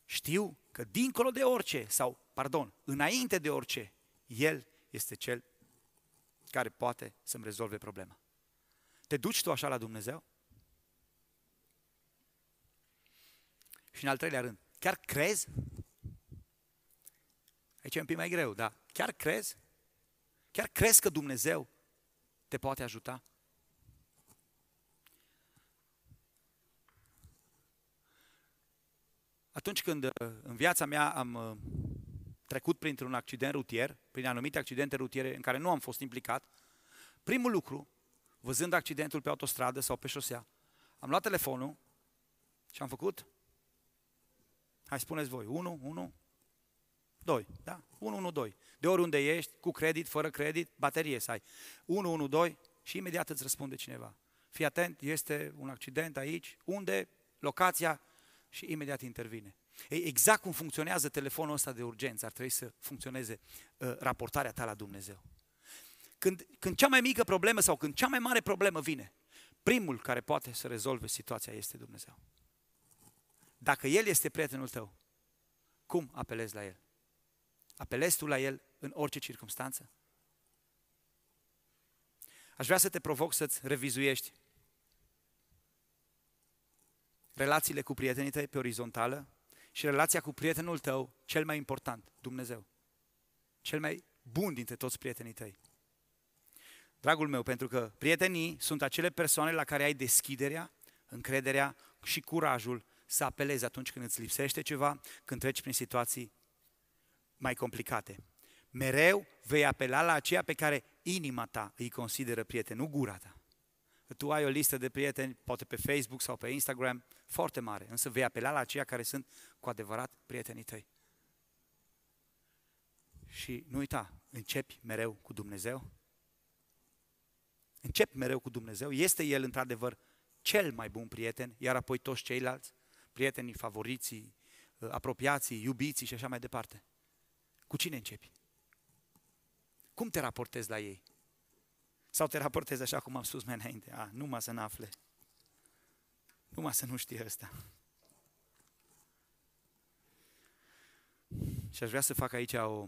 știu că dincolo de orice, sau, pardon, înainte de orice, El este Cel care poate să-mi rezolve problema. Te duci tu așa la Dumnezeu? Și în al treilea rând, chiar crezi? Aici e un pic mai greu, dar chiar crezi? Chiar crezi că Dumnezeu te poate ajuta? Atunci când uh, în viața mea am uh, trecut printr-un accident rutier, prin anumite accidente rutiere în care nu am fost implicat, primul lucru, văzând accidentul pe autostradă sau pe șosea, am luat telefonul și am făcut, hai spuneți voi, 1, 1, 2, da? 1, 1, 2. De oriunde ești, cu credit, fără credit, baterie să ai. 1, 1, 2 și imediat îți răspunde cineva. Fii atent, este un accident aici, unde, locația, și imediat intervine. Ei, exact cum funcționează telefonul ăsta de urgență, ar trebui să funcționeze uh, raportarea ta la Dumnezeu. Când, când cea mai mică problemă sau când cea mai mare problemă vine, primul care poate să rezolve situația este Dumnezeu. Dacă El este prietenul tău, cum apelezi la El? Apelezi tu la El în orice circunstanță? Aș vrea să te provoc să-ți revizuiești relațiile cu prietenii tăi pe orizontală și relația cu prietenul tău cel mai important, Dumnezeu. Cel mai bun dintre toți prietenii tăi. Dragul meu, pentru că prietenii sunt acele persoane la care ai deschiderea, încrederea, și curajul să apelezi atunci când îți lipsește ceva, când treci prin situații mai complicate. Mereu vei apela la aceea pe care inima ta îi consideră prieten, nu gura ta. Tu ai o listă de prieteni, poate pe Facebook sau pe Instagram, foarte mare, însă vei apela la aceia care sunt cu adevărat prietenii tăi. Și nu uita, începi mereu cu Dumnezeu. Începi mereu cu Dumnezeu. Este El într-adevăr cel mai bun prieten, iar apoi toți ceilalți, prietenii, favoriții, apropiații, iubiții și așa mai departe. Cu cine începi? Cum te raportezi la ei? Sau te raportezi așa cum am spus mai înainte? A, numai să n-afle. Numai să nu știe ăsta. Și aș vrea să fac aici o,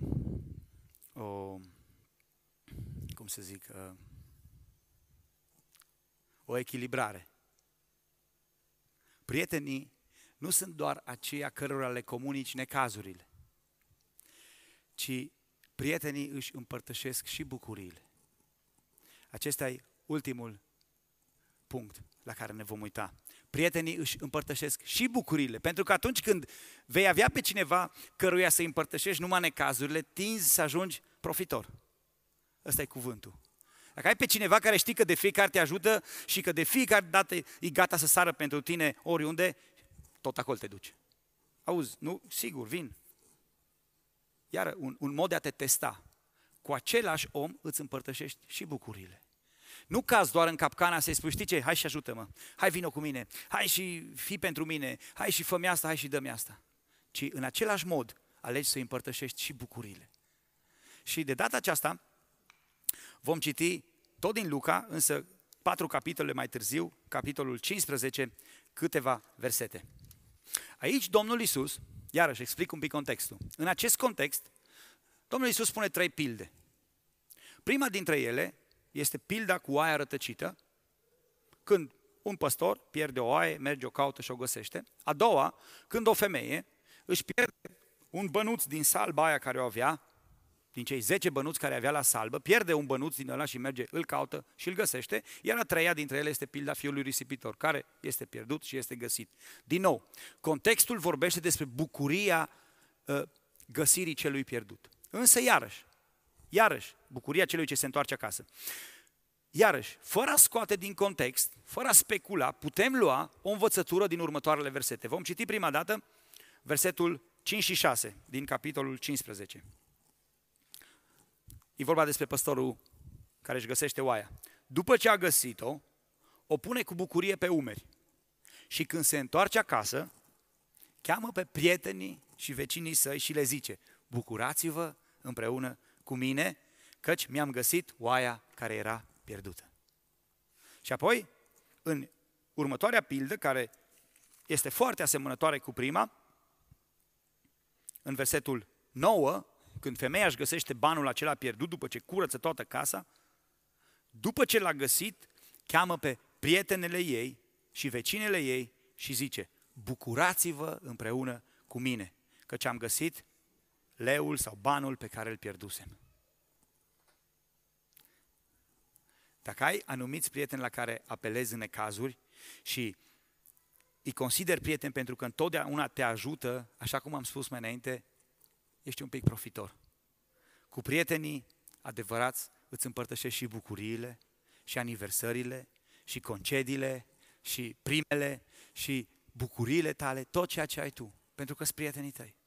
o cum să zic, uh, o echilibrare. Prietenii nu sunt doar aceia cărora le comunici necazurile, ci prietenii își împărtășesc și bucuriile. Acesta e ultimul punct la care ne vom uita. Prietenii își împărtășesc și bucurile, pentru că atunci când vei avea pe cineva căruia să împărtășești numai necazurile, tinzi să ajungi profitor. Ăsta e cuvântul. Dacă ai pe cineva care știi că de fiecare te ajută și că de fiecare dată e gata să sară pentru tine oriunde, tot acolo te duci. Auzi, nu? Sigur, vin. Iar un, un mod de a te testa. Cu același om îți împărtășești și bucurile. Nu caz doar în capcana să-i spui, știi ce, hai și ajută-mă, hai vină cu mine, hai și fi pentru mine, hai și fă asta, hai și dă asta. Ci în același mod alegi să-i împărtășești și bucurile. Și de data aceasta vom citi tot din Luca, însă patru capitole mai târziu, capitolul 15, câteva versete. Aici Domnul Isus, iarăși explic un pic contextul. În acest context, Domnul Isus spune trei pilde. Prima dintre ele este pilda cu oaia rătăcită, când un păstor pierde o oaie, merge, o caută și o găsește. A doua, când o femeie își pierde un bănuț din salba aia care o avea, din cei 10 bănuți care avea la salbă, pierde un bănuț din ăla și merge, îl caută și îl găsește, iar a treia dintre ele este pilda fiului risipitor, care este pierdut și este găsit. Din nou, contextul vorbește despre bucuria uh, găsirii celui pierdut. Însă, iarăși, iarăși, bucuria celui ce se întoarce acasă. Iarăși, fără a scoate din context, fără a specula, putem lua o învățătură din următoarele versete. Vom citi prima dată versetul 5 și 6 din capitolul 15. E vorba despre păstorul care își găsește oaia. După ce a găsit-o, o pune cu bucurie pe umeri. Și când se întoarce acasă, cheamă pe prietenii și vecinii săi și le zice, bucurați-vă împreună cu mine, căci mi-am găsit oaia care era pierdută. Și apoi, în următoarea pildă, care este foarte asemănătoare cu prima, în versetul 9, când femeia își găsește banul acela pierdut după ce curăță toată casa, după ce l-a găsit, cheamă pe prietenele ei și vecinele ei și zice, bucurați-vă împreună cu mine, căci am găsit leul sau banul pe care îl pierdusem. Dacă ai anumiți prieteni la care apelezi în necazuri și îi consider prieten pentru că întotdeauna te ajută, așa cum am spus mai înainte, ești un pic profitor. Cu prietenii adevărați îți împărtășești și bucuriile, și aniversările, și concediile, și primele, și bucuriile tale, tot ceea ce ai tu, pentru că sunt prietenii tăi.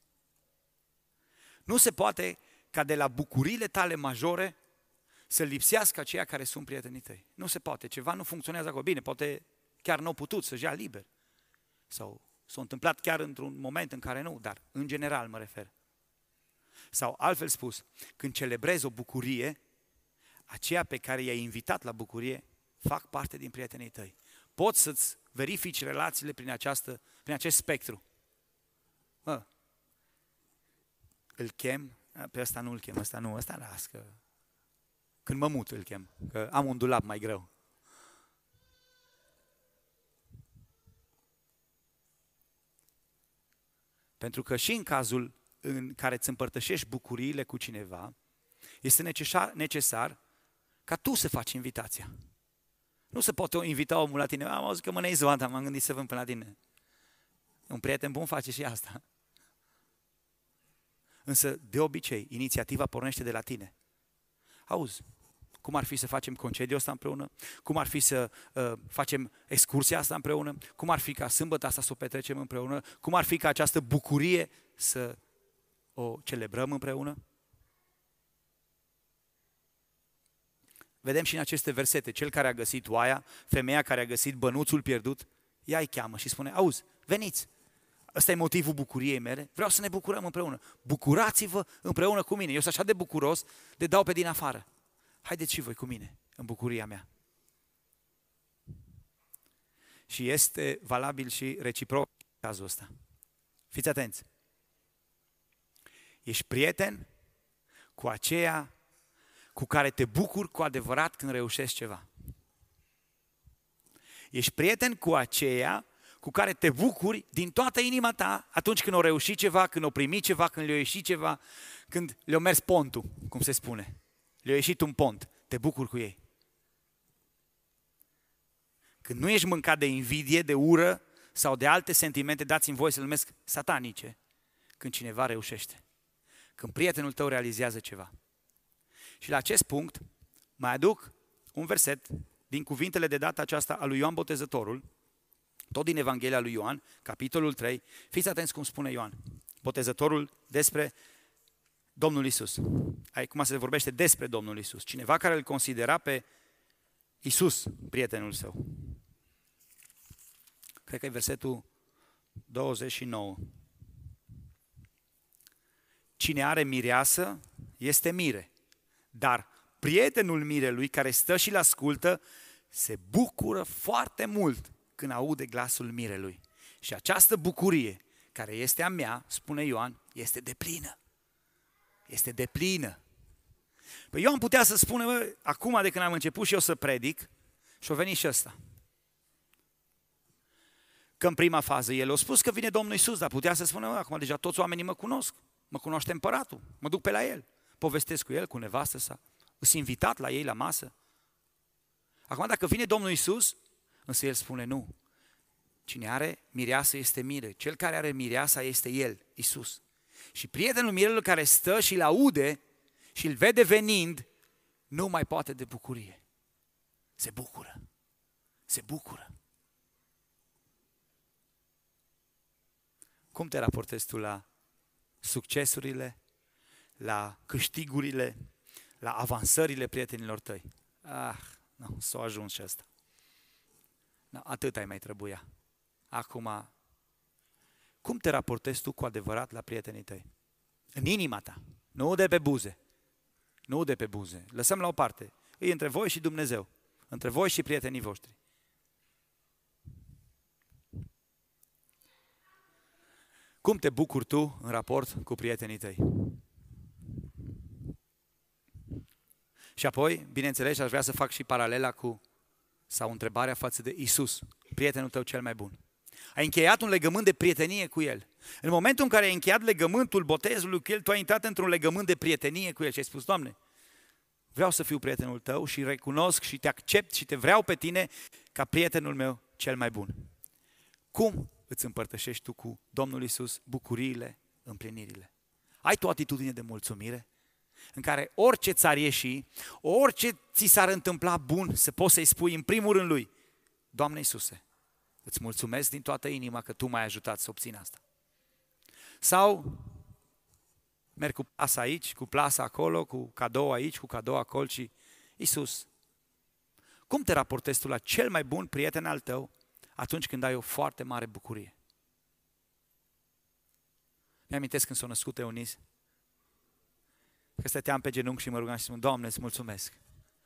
Nu se poate ca de la bucuriile tale majore să lipsească aceia care sunt prietenii tăi. Nu se poate, ceva nu funcționează acolo. Bine, poate chiar nu au putut să-și ia liber. Sau s-a întâmplat chiar într-un moment în care nu, dar în general mă refer. Sau altfel spus, când celebrezi o bucurie, aceia pe care i-ai invitat la bucurie fac parte din prietenii tăi. Poți să-ți verifici relațiile prin, această, prin acest spectru. Mă, îl chem, pe ăsta nu îl chem, ăsta nu, ăsta las, că când mă mut îl chem, că am un dulap mai greu. Pentru că și în cazul în care îți împărtășești bucuriile cu cineva, este necesar, necesar ca tu să faci invitația. Nu se poate invita omul la tine. Am auzit că mânei zoanta, m-am gândit să vin până la tine. Un prieten bun face și asta. Însă, de obicei, inițiativa pornește de la tine. Auzi, cum ar fi să facem concediul ăsta împreună? Cum ar fi să uh, facem excursia asta împreună? Cum ar fi ca sâmbătă asta să o petrecem împreună? Cum ar fi ca această bucurie să o celebrăm împreună? Vedem și în aceste versete, cel care a găsit oaia, femeia care a găsit bănuțul pierdut, ea îi cheamă și spune, auzi, veniți, ăsta e motivul bucuriei mele, vreau să ne bucurăm împreună. Bucurați-vă împreună cu mine. Eu sunt așa de bucuros de dau pe din afară. Haideți și voi cu mine, în bucuria mea. Și este valabil și reciproc cazul ăsta. Fiți atenți. Ești prieten cu aceea cu care te bucuri cu adevărat când reușești ceva. Ești prieten cu aceea cu care te bucuri din toată inima ta atunci când o reușit ceva, când o primi ceva, când le-o ieșit ceva, când le-o mers pontul, cum se spune. Le-a ieșit un pont, te bucuri cu ei. Când nu ești mâncat de invidie, de ură sau de alte sentimente, dați-mi voie să le numesc satanice, când cineva reușește. Când prietenul tău realizează ceva. Și la acest punct mai aduc un verset din cuvintele de data aceasta a lui Ioan Botezătorul, tot din Evanghelia lui Ioan, capitolul 3. Fiți atenți cum spune Ioan, Botezătorul despre Domnul Isus. Acum se vorbește despre Domnul Isus. Cineva care îl considera pe Isus, prietenul său. Cred că e versetul 29. Cine are mireasă este mire, dar prietenul mirelui care stă și-l ascultă se bucură foarte mult când aude glasul mirelui. Și această bucurie care este a mea, spune Ioan, este de plină este de plină. Păi eu am putea să spun, bă, acum de când am început și eu să predic, și a venit și ăsta. Că în prima fază el a spus că vine Domnul Isus, dar putea să spună, acum deja toți oamenii mă cunosc, mă cunoaște împăratul, mă duc pe la el, povestesc cu el, cu nevastă sa, sunt invitat la ei la masă. Acum dacă vine Domnul Isus, însă el spune nu. Cine are mireasă este mire, cel care are mireasa este el, Isus. Și prietenul mirelui care stă și îl aude și îl vede venind, nu mai poate de bucurie. Se bucură. Se bucură. Cum te raportezi tu la succesurile, la câștigurile, la avansările prietenilor tăi? Ah, nu, s-a ajuns și asta. No, atât ai mai trebuia. Acum cum te raportezi tu cu adevărat la prietenii tăi? În inima ta, nu de pe buze. Nu de pe buze. Lăsăm la o parte. E între voi și Dumnezeu. Între voi și prietenii voștri. Cum te bucuri tu în raport cu prietenii tăi? Și apoi, bineînțeles, aș vrea să fac și paralela cu, sau întrebarea față de Isus, prietenul tău cel mai bun. Ai încheiat un legământ de prietenie cu El. În momentul în care ai încheiat legământul botezului cu El, tu ai intrat într-un legământ de prietenie cu El și ai spus, Doamne, vreau să fiu prietenul tău și recunosc și te accept și te vreau pe tine ca prietenul meu cel mai bun. Cum îți împărtășești tu cu Domnul Isus bucuriile, împlinirile? Ai tu o atitudine de mulțumire? În care orice ți-ar ieși, orice ți s-ar întâmpla bun, să poți să-i spui în primul rând lui, Doamne Iisuse, Îți mulțumesc din toată inima că tu m-ai ajutat să obțin asta. Sau merg cu plasa aici, cu plasa acolo, cu cadou aici, cu cadou acolo și Iisus, cum te raportezi tu la cel mai bun prieten al tău atunci când ai o foarte mare bucurie? Mi-amintesc când s-a născut Eunice, că stăteam pe genunchi și mă rugam și spun, Doamne, îți mulțumesc,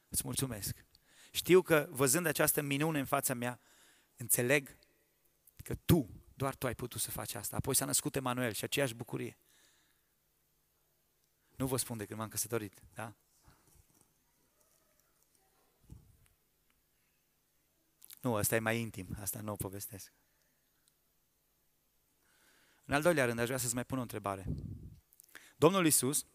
îți mulțumesc. Știu că văzând această minune în fața mea, înțeleg că tu, doar tu ai putut să faci asta. Apoi s-a născut Emanuel și aceeași bucurie. Nu vă spun de când m-am căsătorit, da? Nu, asta e mai intim, asta nu o povestesc. În al doilea rând, aș vrea să-ți mai pun o întrebare. Domnul Isus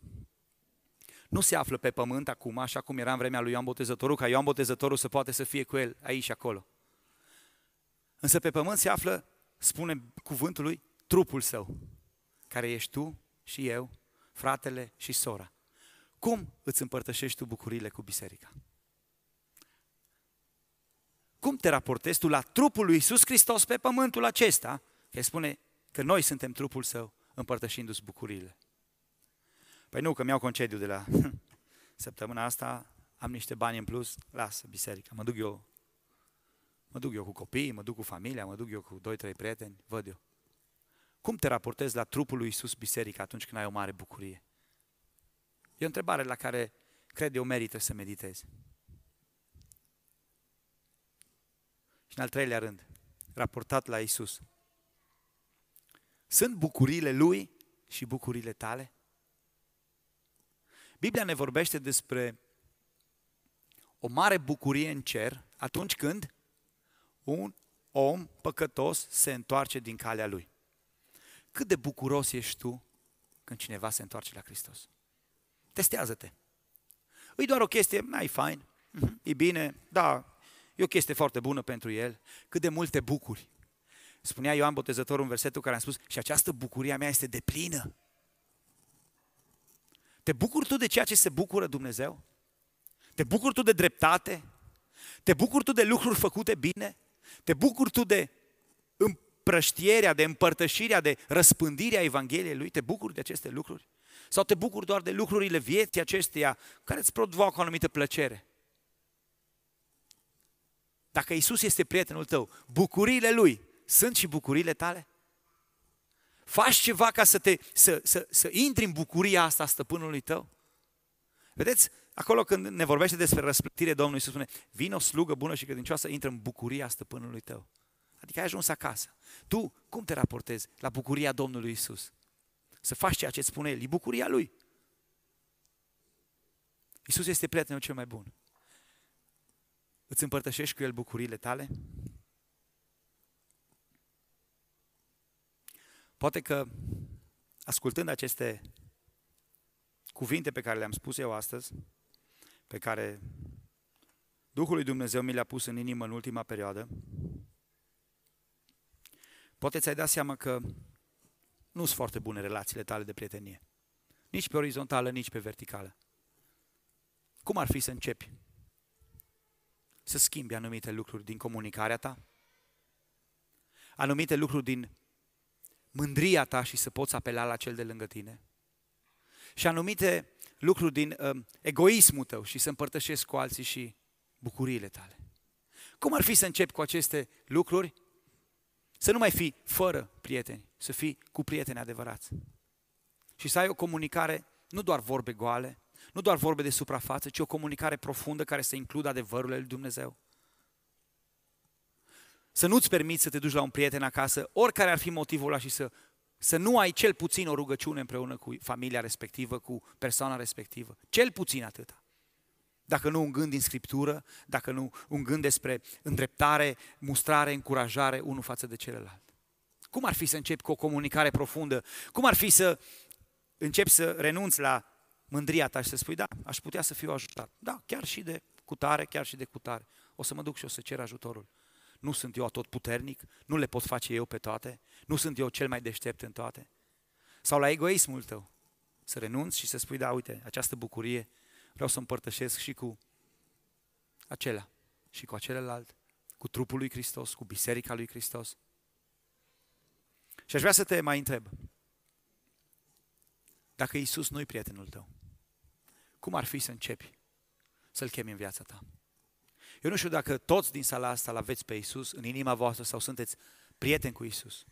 nu se află pe pământ acum, așa cum era în vremea lui Ioan Botezătorul, ca Ioan Botezătorul să poate să fie cu el aici și acolo. Însă pe pământ se află, spune cuvântul lui, trupul său, care ești tu și eu, fratele și sora. Cum îți împărtășești tu bucurile cu biserica? Cum te raportezi tu la trupul lui Iisus Hristos pe pământul acesta? Că spune că noi suntem trupul său, împărtășindu-ți bucurile. Păi nu, că mi-au concediu de la <laughs> săptămâna asta, am niște bani în plus, lasă biserica, mă duc eu Mă duc eu cu copiii, mă duc cu familia, mă duc eu cu doi, trei prieteni, văd eu. Cum te raportezi la trupul lui Iisus biserică atunci când ai o mare bucurie? E o întrebare la care cred eu merită să meditezi. Și în al treilea rând, raportat la Isus. Sunt bucuriile Lui și bucuriile tale? Biblia ne vorbește despre o mare bucurie în cer atunci când un om păcătos se întoarce din calea lui. Cât de bucuros ești tu când cineva se întoarce la Hristos? Testează-te. E doar o chestie, mai fain, mhm, e bine, da, e o chestie foarte bună pentru el. Cât de multe bucuri. Spunea Ioan Botezătorul în versetul care am spus, și această bucurie a mea este deplină. Te bucuri tu de ceea ce se bucură Dumnezeu? Te bucuri tu de dreptate? Te bucuri tu de lucruri făcute bine? Te bucuri tu de împrăștierea, de împărtășirea, de răspândirea Evangheliei Lui? Te bucuri de aceste lucruri? Sau te bucuri doar de lucrurile vieții acesteia care îți provoacă o anumită plăcere? Dacă Isus este prietenul tău, bucuriile Lui sunt și bucuriile tale? Faci ceva ca să, te, să, să, să intri în bucuria asta a stăpânului tău? Vedeți, acolo când ne vorbește despre răsplătire, Domnul Iisus spune, vin o slugă bună și credincioasă, intră în bucuria stăpânului tău. Adică ai ajuns acasă. Tu cum te raportezi la bucuria Domnului Iisus? Să faci ceea ce îți spune El, e bucuria Lui. Iisus este prietenul cel mai bun. Îți împărtășești cu El bucuriile tale? Poate că, ascultând aceste cuvinte pe care le-am spus eu astăzi, pe care Duhul lui Dumnezeu mi le-a pus în inimă în ultima perioadă, poate ți-ai dat seama că nu sunt foarte bune relațiile tale de prietenie. Nici pe orizontală, nici pe verticală. Cum ar fi să începi să schimbi anumite lucruri din comunicarea ta? Anumite lucruri din mândria ta și să poți apela la cel de lângă tine? și anumite lucruri din uh, egoismul tău și să împărtășești cu alții și bucuriile tale. Cum ar fi să începi cu aceste lucruri? Să nu mai fii fără prieteni, să fii cu prieteni adevărați. Și să ai o comunicare, nu doar vorbe goale, nu doar vorbe de suprafață, ci o comunicare profundă care să includă adevărurile lui Dumnezeu. Să nu-ți permiți să te duci la un prieten acasă, oricare ar fi motivul ăla și să să nu ai cel puțin o rugăciune împreună cu familia respectivă, cu persoana respectivă. Cel puțin atâta. Dacă nu un gând din Scriptură, dacă nu un gând despre îndreptare, mustrare, încurajare unul față de celălalt. Cum ar fi să începi cu o comunicare profundă? Cum ar fi să începi să renunți la mândria ta și să spui, da, aș putea să fiu ajutat. Da, chiar și de cutare, chiar și de cutare. O să mă duc și o să cer ajutorul nu sunt eu atot puternic, nu le pot face eu pe toate, nu sunt eu cel mai deștept în toate. Sau la egoismul tău, să renunți și să spui, da, uite, această bucurie vreau să împărtășesc și cu acela și cu celălalt, cu trupul lui Hristos, cu biserica lui Hristos. Și aș vrea să te mai întreb, dacă Isus nu-i prietenul tău, cum ar fi să începi să-L chemi în viața ta? Eu nu știu dacă toți din sala asta l aveți pe Isus în inima voastră sau sunteți prieteni cu Isus.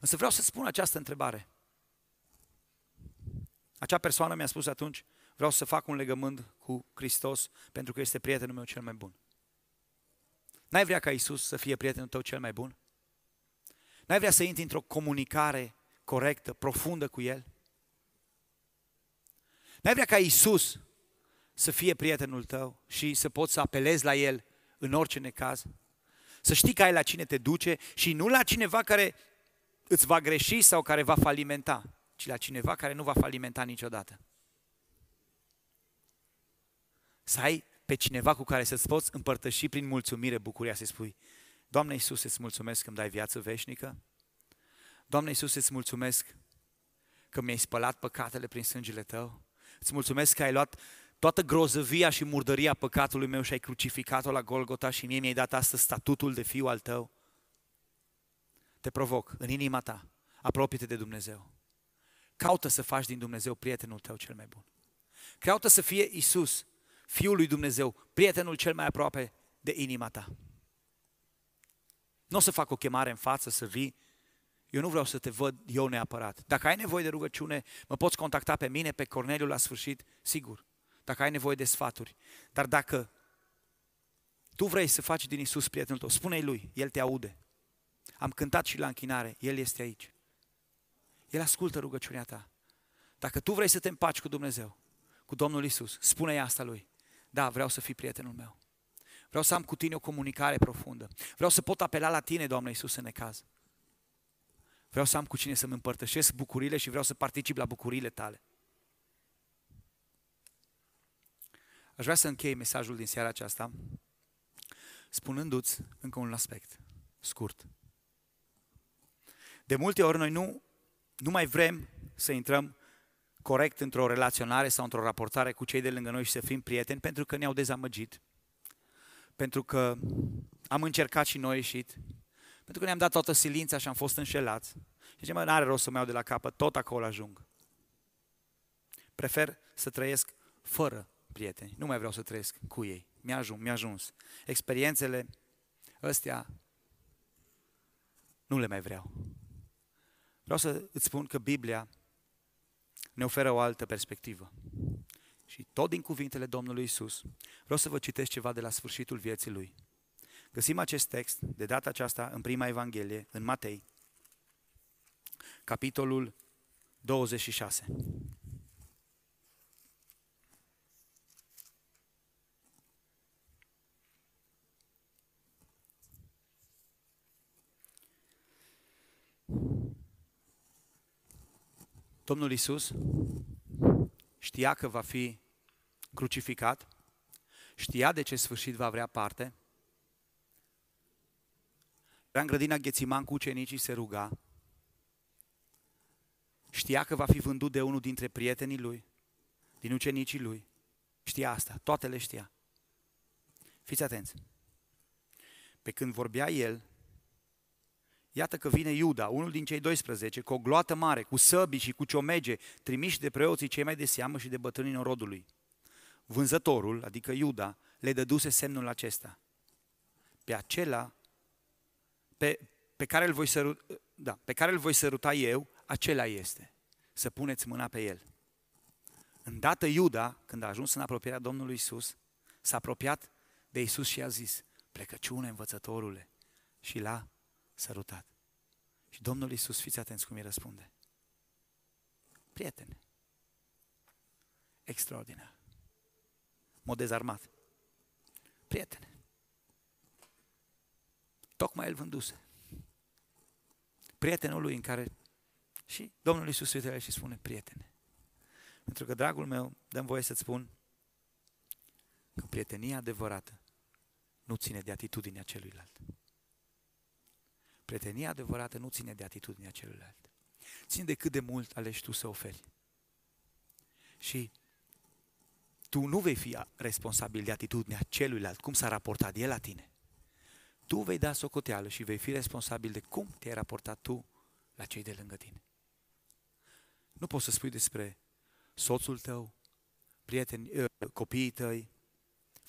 Însă vreau să spun această întrebare. Acea persoană mi-a spus atunci, vreau să fac un legământ cu Hristos pentru că este prietenul meu cel mai bun. N-ai vrea ca Isus să fie prietenul tău cel mai bun? N-ai vrea să intri într-o comunicare corectă, profundă cu El? N-ai vrea ca Isus să fie prietenul tău și să poți să apelezi la El în orice necaz. Să știi că ai la cine te duce și nu la cineva care îți va greși sau care va falimenta, ci la cineva care nu va falimenta niciodată. Să ai pe cineva cu care să-ți poți împărtăși prin mulțumire bucuria, să spui, Doamne Iisus, îți mulțumesc că îmi dai viață veșnică. Doamne Iisus, îți mulțumesc că mi-ai spălat păcatele prin sângele Tău. Îți mulțumesc că ai luat toată grozăvia și murdăria păcatului meu și ai crucificat-o la Golgota și mie mi-ai dat astăzi statutul de fiu al Tău. Te provoc în inima ta, apropie-te de Dumnezeu. Caută să faci din Dumnezeu prietenul tău cel mai bun. Caută să fie Isus, Fiul lui Dumnezeu, prietenul cel mai aproape de inima ta. Nu o să fac o chemare în față să vii. Eu nu vreau să te văd eu neapărat. Dacă ai nevoie de rugăciune, mă poți contacta pe mine, pe Corneliu la sfârșit, sigur. Dacă ai nevoie de sfaturi. Dar dacă tu vrei să faci din Isus prietenul tău, spune-i lui, El te aude. Am cântat și la închinare, El este aici. El ascultă rugăciunea ta. Dacă tu vrei să te împaci cu Dumnezeu, cu Domnul Isus, spune-i asta lui. Da, vreau să fii prietenul meu. Vreau să am cu tine o comunicare profundă. Vreau să pot apela la tine, Doamne Iisus, în necaz. Vreau să am cu cine să-mi împărtășesc bucurile și vreau să particip la bucurile tale. Aș vrea să închei mesajul din seara aceasta spunându-ți încă un aspect scurt. De multe ori noi nu, nu mai vrem să intrăm corect într-o relaționare sau într-o raportare cu cei de lângă noi și să fim prieteni pentru că ne-au dezamăgit, pentru că am încercat și noi ieșit, pentru că ne-am dat toată silința și am fost înșelați. Și zicem, mă, n-are rost să-mi iau de la capăt, tot acolo ajung. Prefer să trăiesc fără prieteni, nu mai vreau să trăiesc cu ei. Mi-a ajuns, mi-a ajuns. Experiențele astea nu le mai vreau. Vreau să îți spun că Biblia ne oferă o altă perspectivă. Și tot din cuvintele Domnului Isus, vreau să vă citesc ceva de la sfârșitul vieții lui. Găsim acest text, de data aceasta, în prima Evanghelie, în Matei, capitolul 26. Domnul Isus știa că va fi crucificat, știa de ce sfârșit va vrea parte, era în grădina Ghețiman cu ucenicii, se ruga, știa că va fi vândut de unul dintre prietenii lui, din ucenicii lui, știa asta, toate le știa. Fiți atenți! Pe când vorbea el, Iată că vine Iuda, unul din cei 12, cu o gloată mare, cu săbi și cu ciomege, trimiși de preoții cei mai de seamă și de bătrânii norodului. Vânzătorul, adică Iuda, le dăduse semnul acesta. Pe acela pe, pe, care îl voi săruta, da, pe care îl voi săruta eu, acela este. Să puneți mâna pe el. Îndată Iuda, când a ajuns în apropierea Domnului Isus, s-a apropiat de Isus și a zis, plecăciune învățătorule, și l-a sărutat. Și Domnul Iisus, fiți atenți cum îi răspunde. Prietene. Extraordinar. Mod dezarmat. Prietene. Tocmai el vânduse. Prietenul lui în care și Domnul Iisus uite și spune, prietene. Pentru că, dragul meu, dăm voie să-ți spun că prietenia adevărată nu ține de atitudinea celuilalt. Prietenia adevărată nu ține de atitudinea celuilalt. Ține de cât de mult alegi tu să oferi. Și tu nu vei fi responsabil de atitudinea celuilalt, cum s-a raportat el la tine. Tu vei da socoteală și vei fi responsabil de cum te-ai raportat tu la cei de lângă tine. Nu poți să spui despre soțul tău, prieteni, ă, copiii tăi,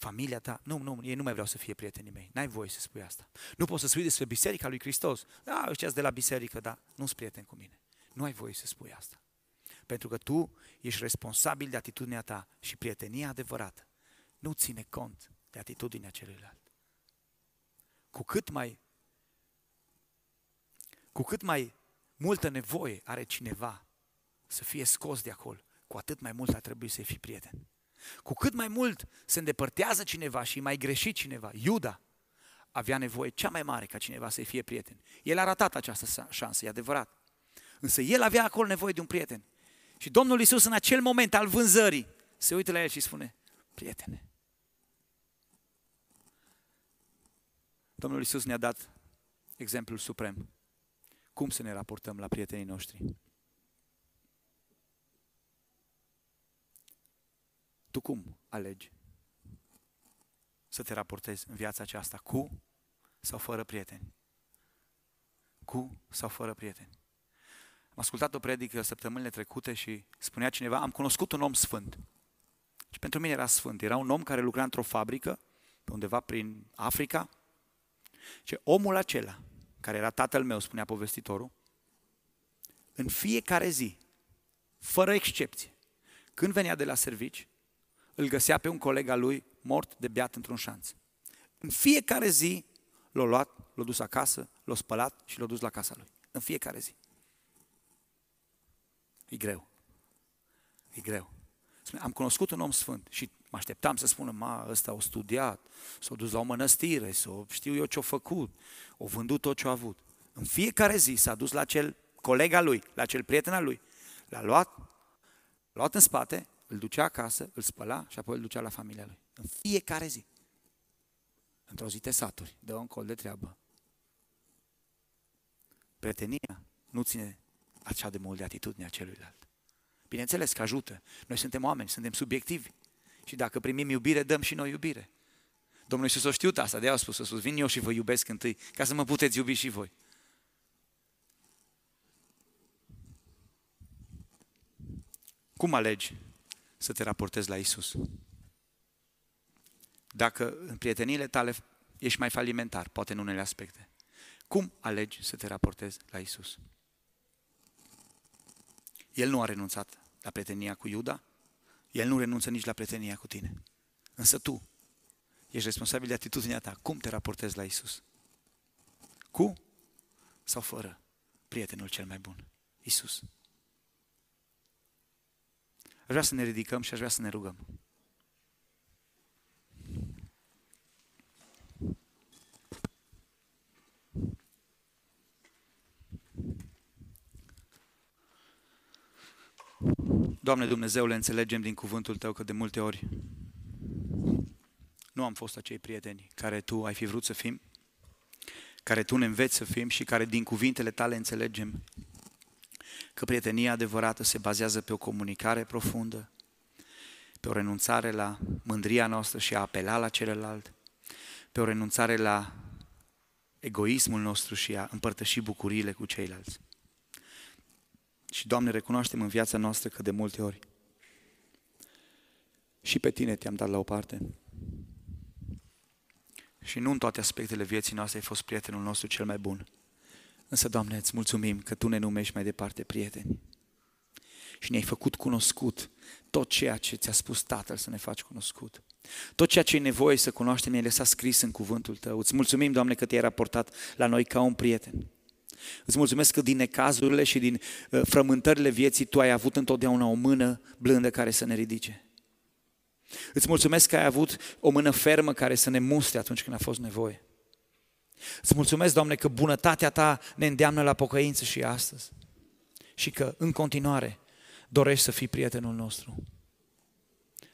familia ta. Nu, nu, ei nu mai vreau să fie prietenii mei. N-ai voie să spui asta. Nu poți să spui despre Biserica lui Hristos. Da, ăștia de la biserică, da, nu-s prieten cu mine. Nu ai voie să spui asta. Pentru că tu ești responsabil de atitudinea ta și prietenia adevărată nu ține cont de atitudinea celuilalt. Cu cât mai cu cât mai multă nevoie are cineva să fie scos de acolo, cu atât mai mult ar trebui să fii prieten. Cu cât mai mult se îndepărtează cineva și mai greșit cineva, Iuda avea nevoie cea mai mare ca cineva să-i fie prieten. El a ratat această șansă, e adevărat. Însă el avea acolo nevoie de un prieten. Și Domnul Isus în acel moment al vânzării se uită la el și spune, prietene, Domnul Isus ne-a dat exemplul suprem. Cum să ne raportăm la prietenii noștri? Tu cum alegi să te raportezi în viața aceasta? Cu sau fără prieteni? Cu sau fără prieteni? Am ascultat o predică săptămânile trecute și spunea cineva, am cunoscut un om sfânt. Și pentru mine era sfânt. Era un om care lucra într-o fabrică, pe undeva prin Africa. Și omul acela, care era tatăl meu, spunea povestitorul, în fiecare zi, fără excepție, când venea de la servici, îl găsea pe un coleg al lui mort de beat într-un șanț. În fiecare zi l-a luat, l-a dus acasă, l-a spălat și l-a dus la casa lui. În fiecare zi. E greu. E greu. Spune, am cunoscut un om sfânt și mă așteptam să spună, ma, ăsta a studiat, s-a dus la o mănăstire, sau știu eu ce-a făcut, o vândut tot ce a avut. În fiecare zi s-a dus la cel colega lui, la cel prieten al lui, l-a luat, l-a luat în spate, îl ducea acasă, îl spăla și apoi îl ducea la familia lui. În fiecare zi. Într-o zi te saturi, dă un col de treabă. Prietenia nu ține așa de mult de atitudinea celuilalt. Bineînțeles că ajută. Noi suntem oameni, suntem subiectivi. Și dacă primim iubire, dăm și noi iubire. Domnul Iisus o știut asta, de-aia a spus sus, vin eu și vă iubesc întâi, ca să mă puteți iubi și voi. Cum alegi să te raportezi la Isus? Dacă în prieteniile tale ești mai falimentar, poate în unele aspecte, cum alegi să te raportezi la Isus? El nu a renunțat la prietenia cu Iuda, el nu renunță nici la prietenia cu tine. Însă tu ești responsabil de atitudinea ta. Cum te raportezi la Isus? Cu sau fără prietenul cel mai bun? Isus. Aș vrea să ne ridicăm și aș vrea să ne rugăm. Doamne Dumnezeule, înțelegem din cuvântul Tău că de multe ori nu am fost acei prieteni care Tu ai fi vrut să fim, care Tu ne înveți să fim și care din cuvintele Tale înțelegem că prietenia adevărată se bazează pe o comunicare profundă, pe o renunțare la mândria noastră și a apela la celălalt, pe o renunțare la egoismul nostru și a împărtăși bucuriile cu ceilalți. Și, Doamne, recunoaștem în viața noastră că de multe ori și pe Tine te-am dat la o parte. Și nu în toate aspectele vieții noastre ai fost prietenul nostru cel mai bun. Însă, Doamne, îți mulțumim că Tu ne numești mai departe prieteni. Și ne-ai făcut cunoscut tot ceea ce ți-a spus Tatăl să ne faci cunoscut. Tot ceea ce e nevoie să cunoaștem, ne-ai lăsat scris în cuvântul Tău. Îți mulțumim, Doamne, că te-ai raportat la noi ca un prieten. Îți mulțumesc că din necazurile și din uh, frământările vieții Tu ai avut întotdeauna o mână blândă care să ne ridice. Îți mulțumesc că ai avut o mână fermă care să ne mustre atunci când a fost nevoie. Îți mulțumesc, Doamne, că bunătatea Ta ne îndeamnă la pocăință și astăzi. Și că, în continuare, dorești să fii prietenul nostru.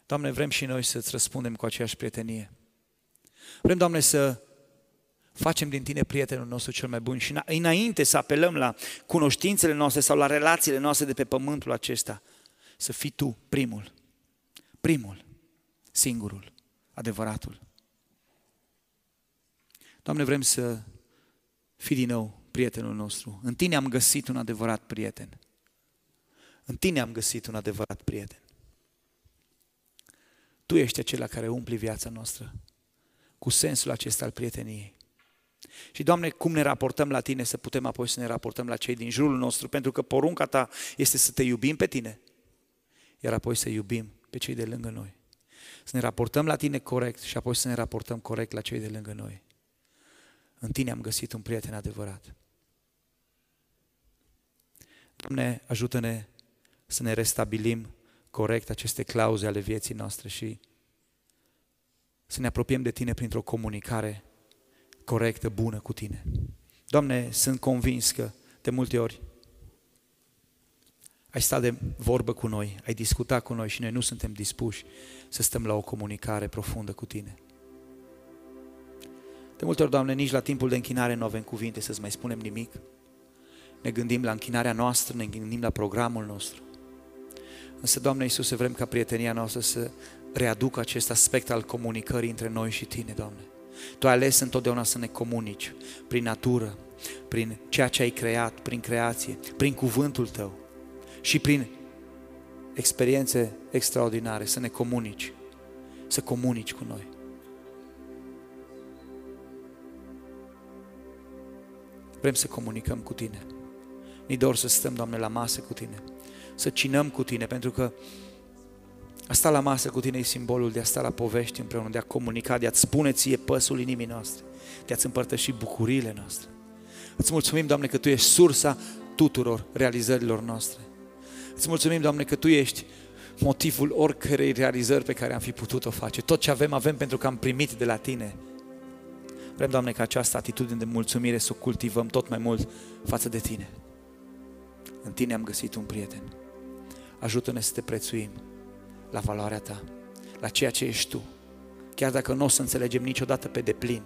Doamne, vrem și noi să-ți răspundem cu aceeași prietenie. Vrem, Doamne, să facem din tine prietenul nostru cel mai bun și înainte să apelăm la cunoștințele noastre sau la relațiile noastre de pe pământul acesta, să fii tu primul, primul, singurul, adevăratul. Doamne, vrem să fii din nou prietenul nostru. În tine am găsit un adevărat prieten. În tine am găsit un adevărat prieten. Tu ești acela care umpli viața noastră cu sensul acesta al prieteniei. Și, Doamne, cum ne raportăm la Tine, să putem apoi să ne raportăm la cei din jurul nostru, pentru că porunca Ta este să Te iubim pe Tine, iar apoi să iubim pe cei de lângă noi. Să ne raportăm la Tine corect și apoi să ne raportăm corect la cei de lângă noi. În Tine am găsit un prieten adevărat. Doamne, ajută-ne să ne restabilim corect aceste clauze ale vieții noastre și să ne apropiem de Tine printr-o comunicare corectă, bună cu Tine. Doamne, sunt convins că de multe ori ai stat de vorbă cu noi, ai discutat cu noi și noi nu suntem dispuși să stăm la o comunicare profundă cu Tine. De multe ori, Doamne, nici la timpul de închinare nu avem cuvinte să-ți mai spunem nimic. Ne gândim la închinarea noastră, ne gândim la programul nostru. Însă, Doamne Iisuse, vrem ca prietenia noastră să readucă acest aspect al comunicării între noi și Tine, Doamne. Tu ai ales întotdeauna să ne comunici prin natură, prin ceea ce ai creat, prin creație, prin cuvântul Tău și prin experiențe extraordinare, să ne comunici, să comunici cu noi. Vrem să comunicăm cu Tine. Ni dor să stăm, Doamne, la masă cu Tine, să cinăm cu Tine, pentru că a sta la masă cu Tine e simbolul de a sta la povești împreună, de a comunica, de a-ți spune ție păsul inimii noastre, de a-ți împărtăși bucuriile noastre. Îți mulțumim, Doamne, că Tu ești sursa tuturor realizărilor noastre. Îți mulțumim, Doamne, că Tu ești motivul oricărei realizări pe care am fi putut-o face. Tot ce avem, avem pentru că am primit de la Tine. Vrem, Doamne, ca această atitudine de mulțumire să o cultivăm tot mai mult față de Tine. În Tine am găsit un prieten. Ajută-ne să te prețuim la valoarea Ta, la ceea ce ești Tu. Chiar dacă nu o să înțelegem niciodată pe deplin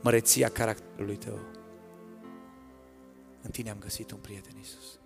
măreția caracterului Tău. În Tine am găsit un prieten, Iisus.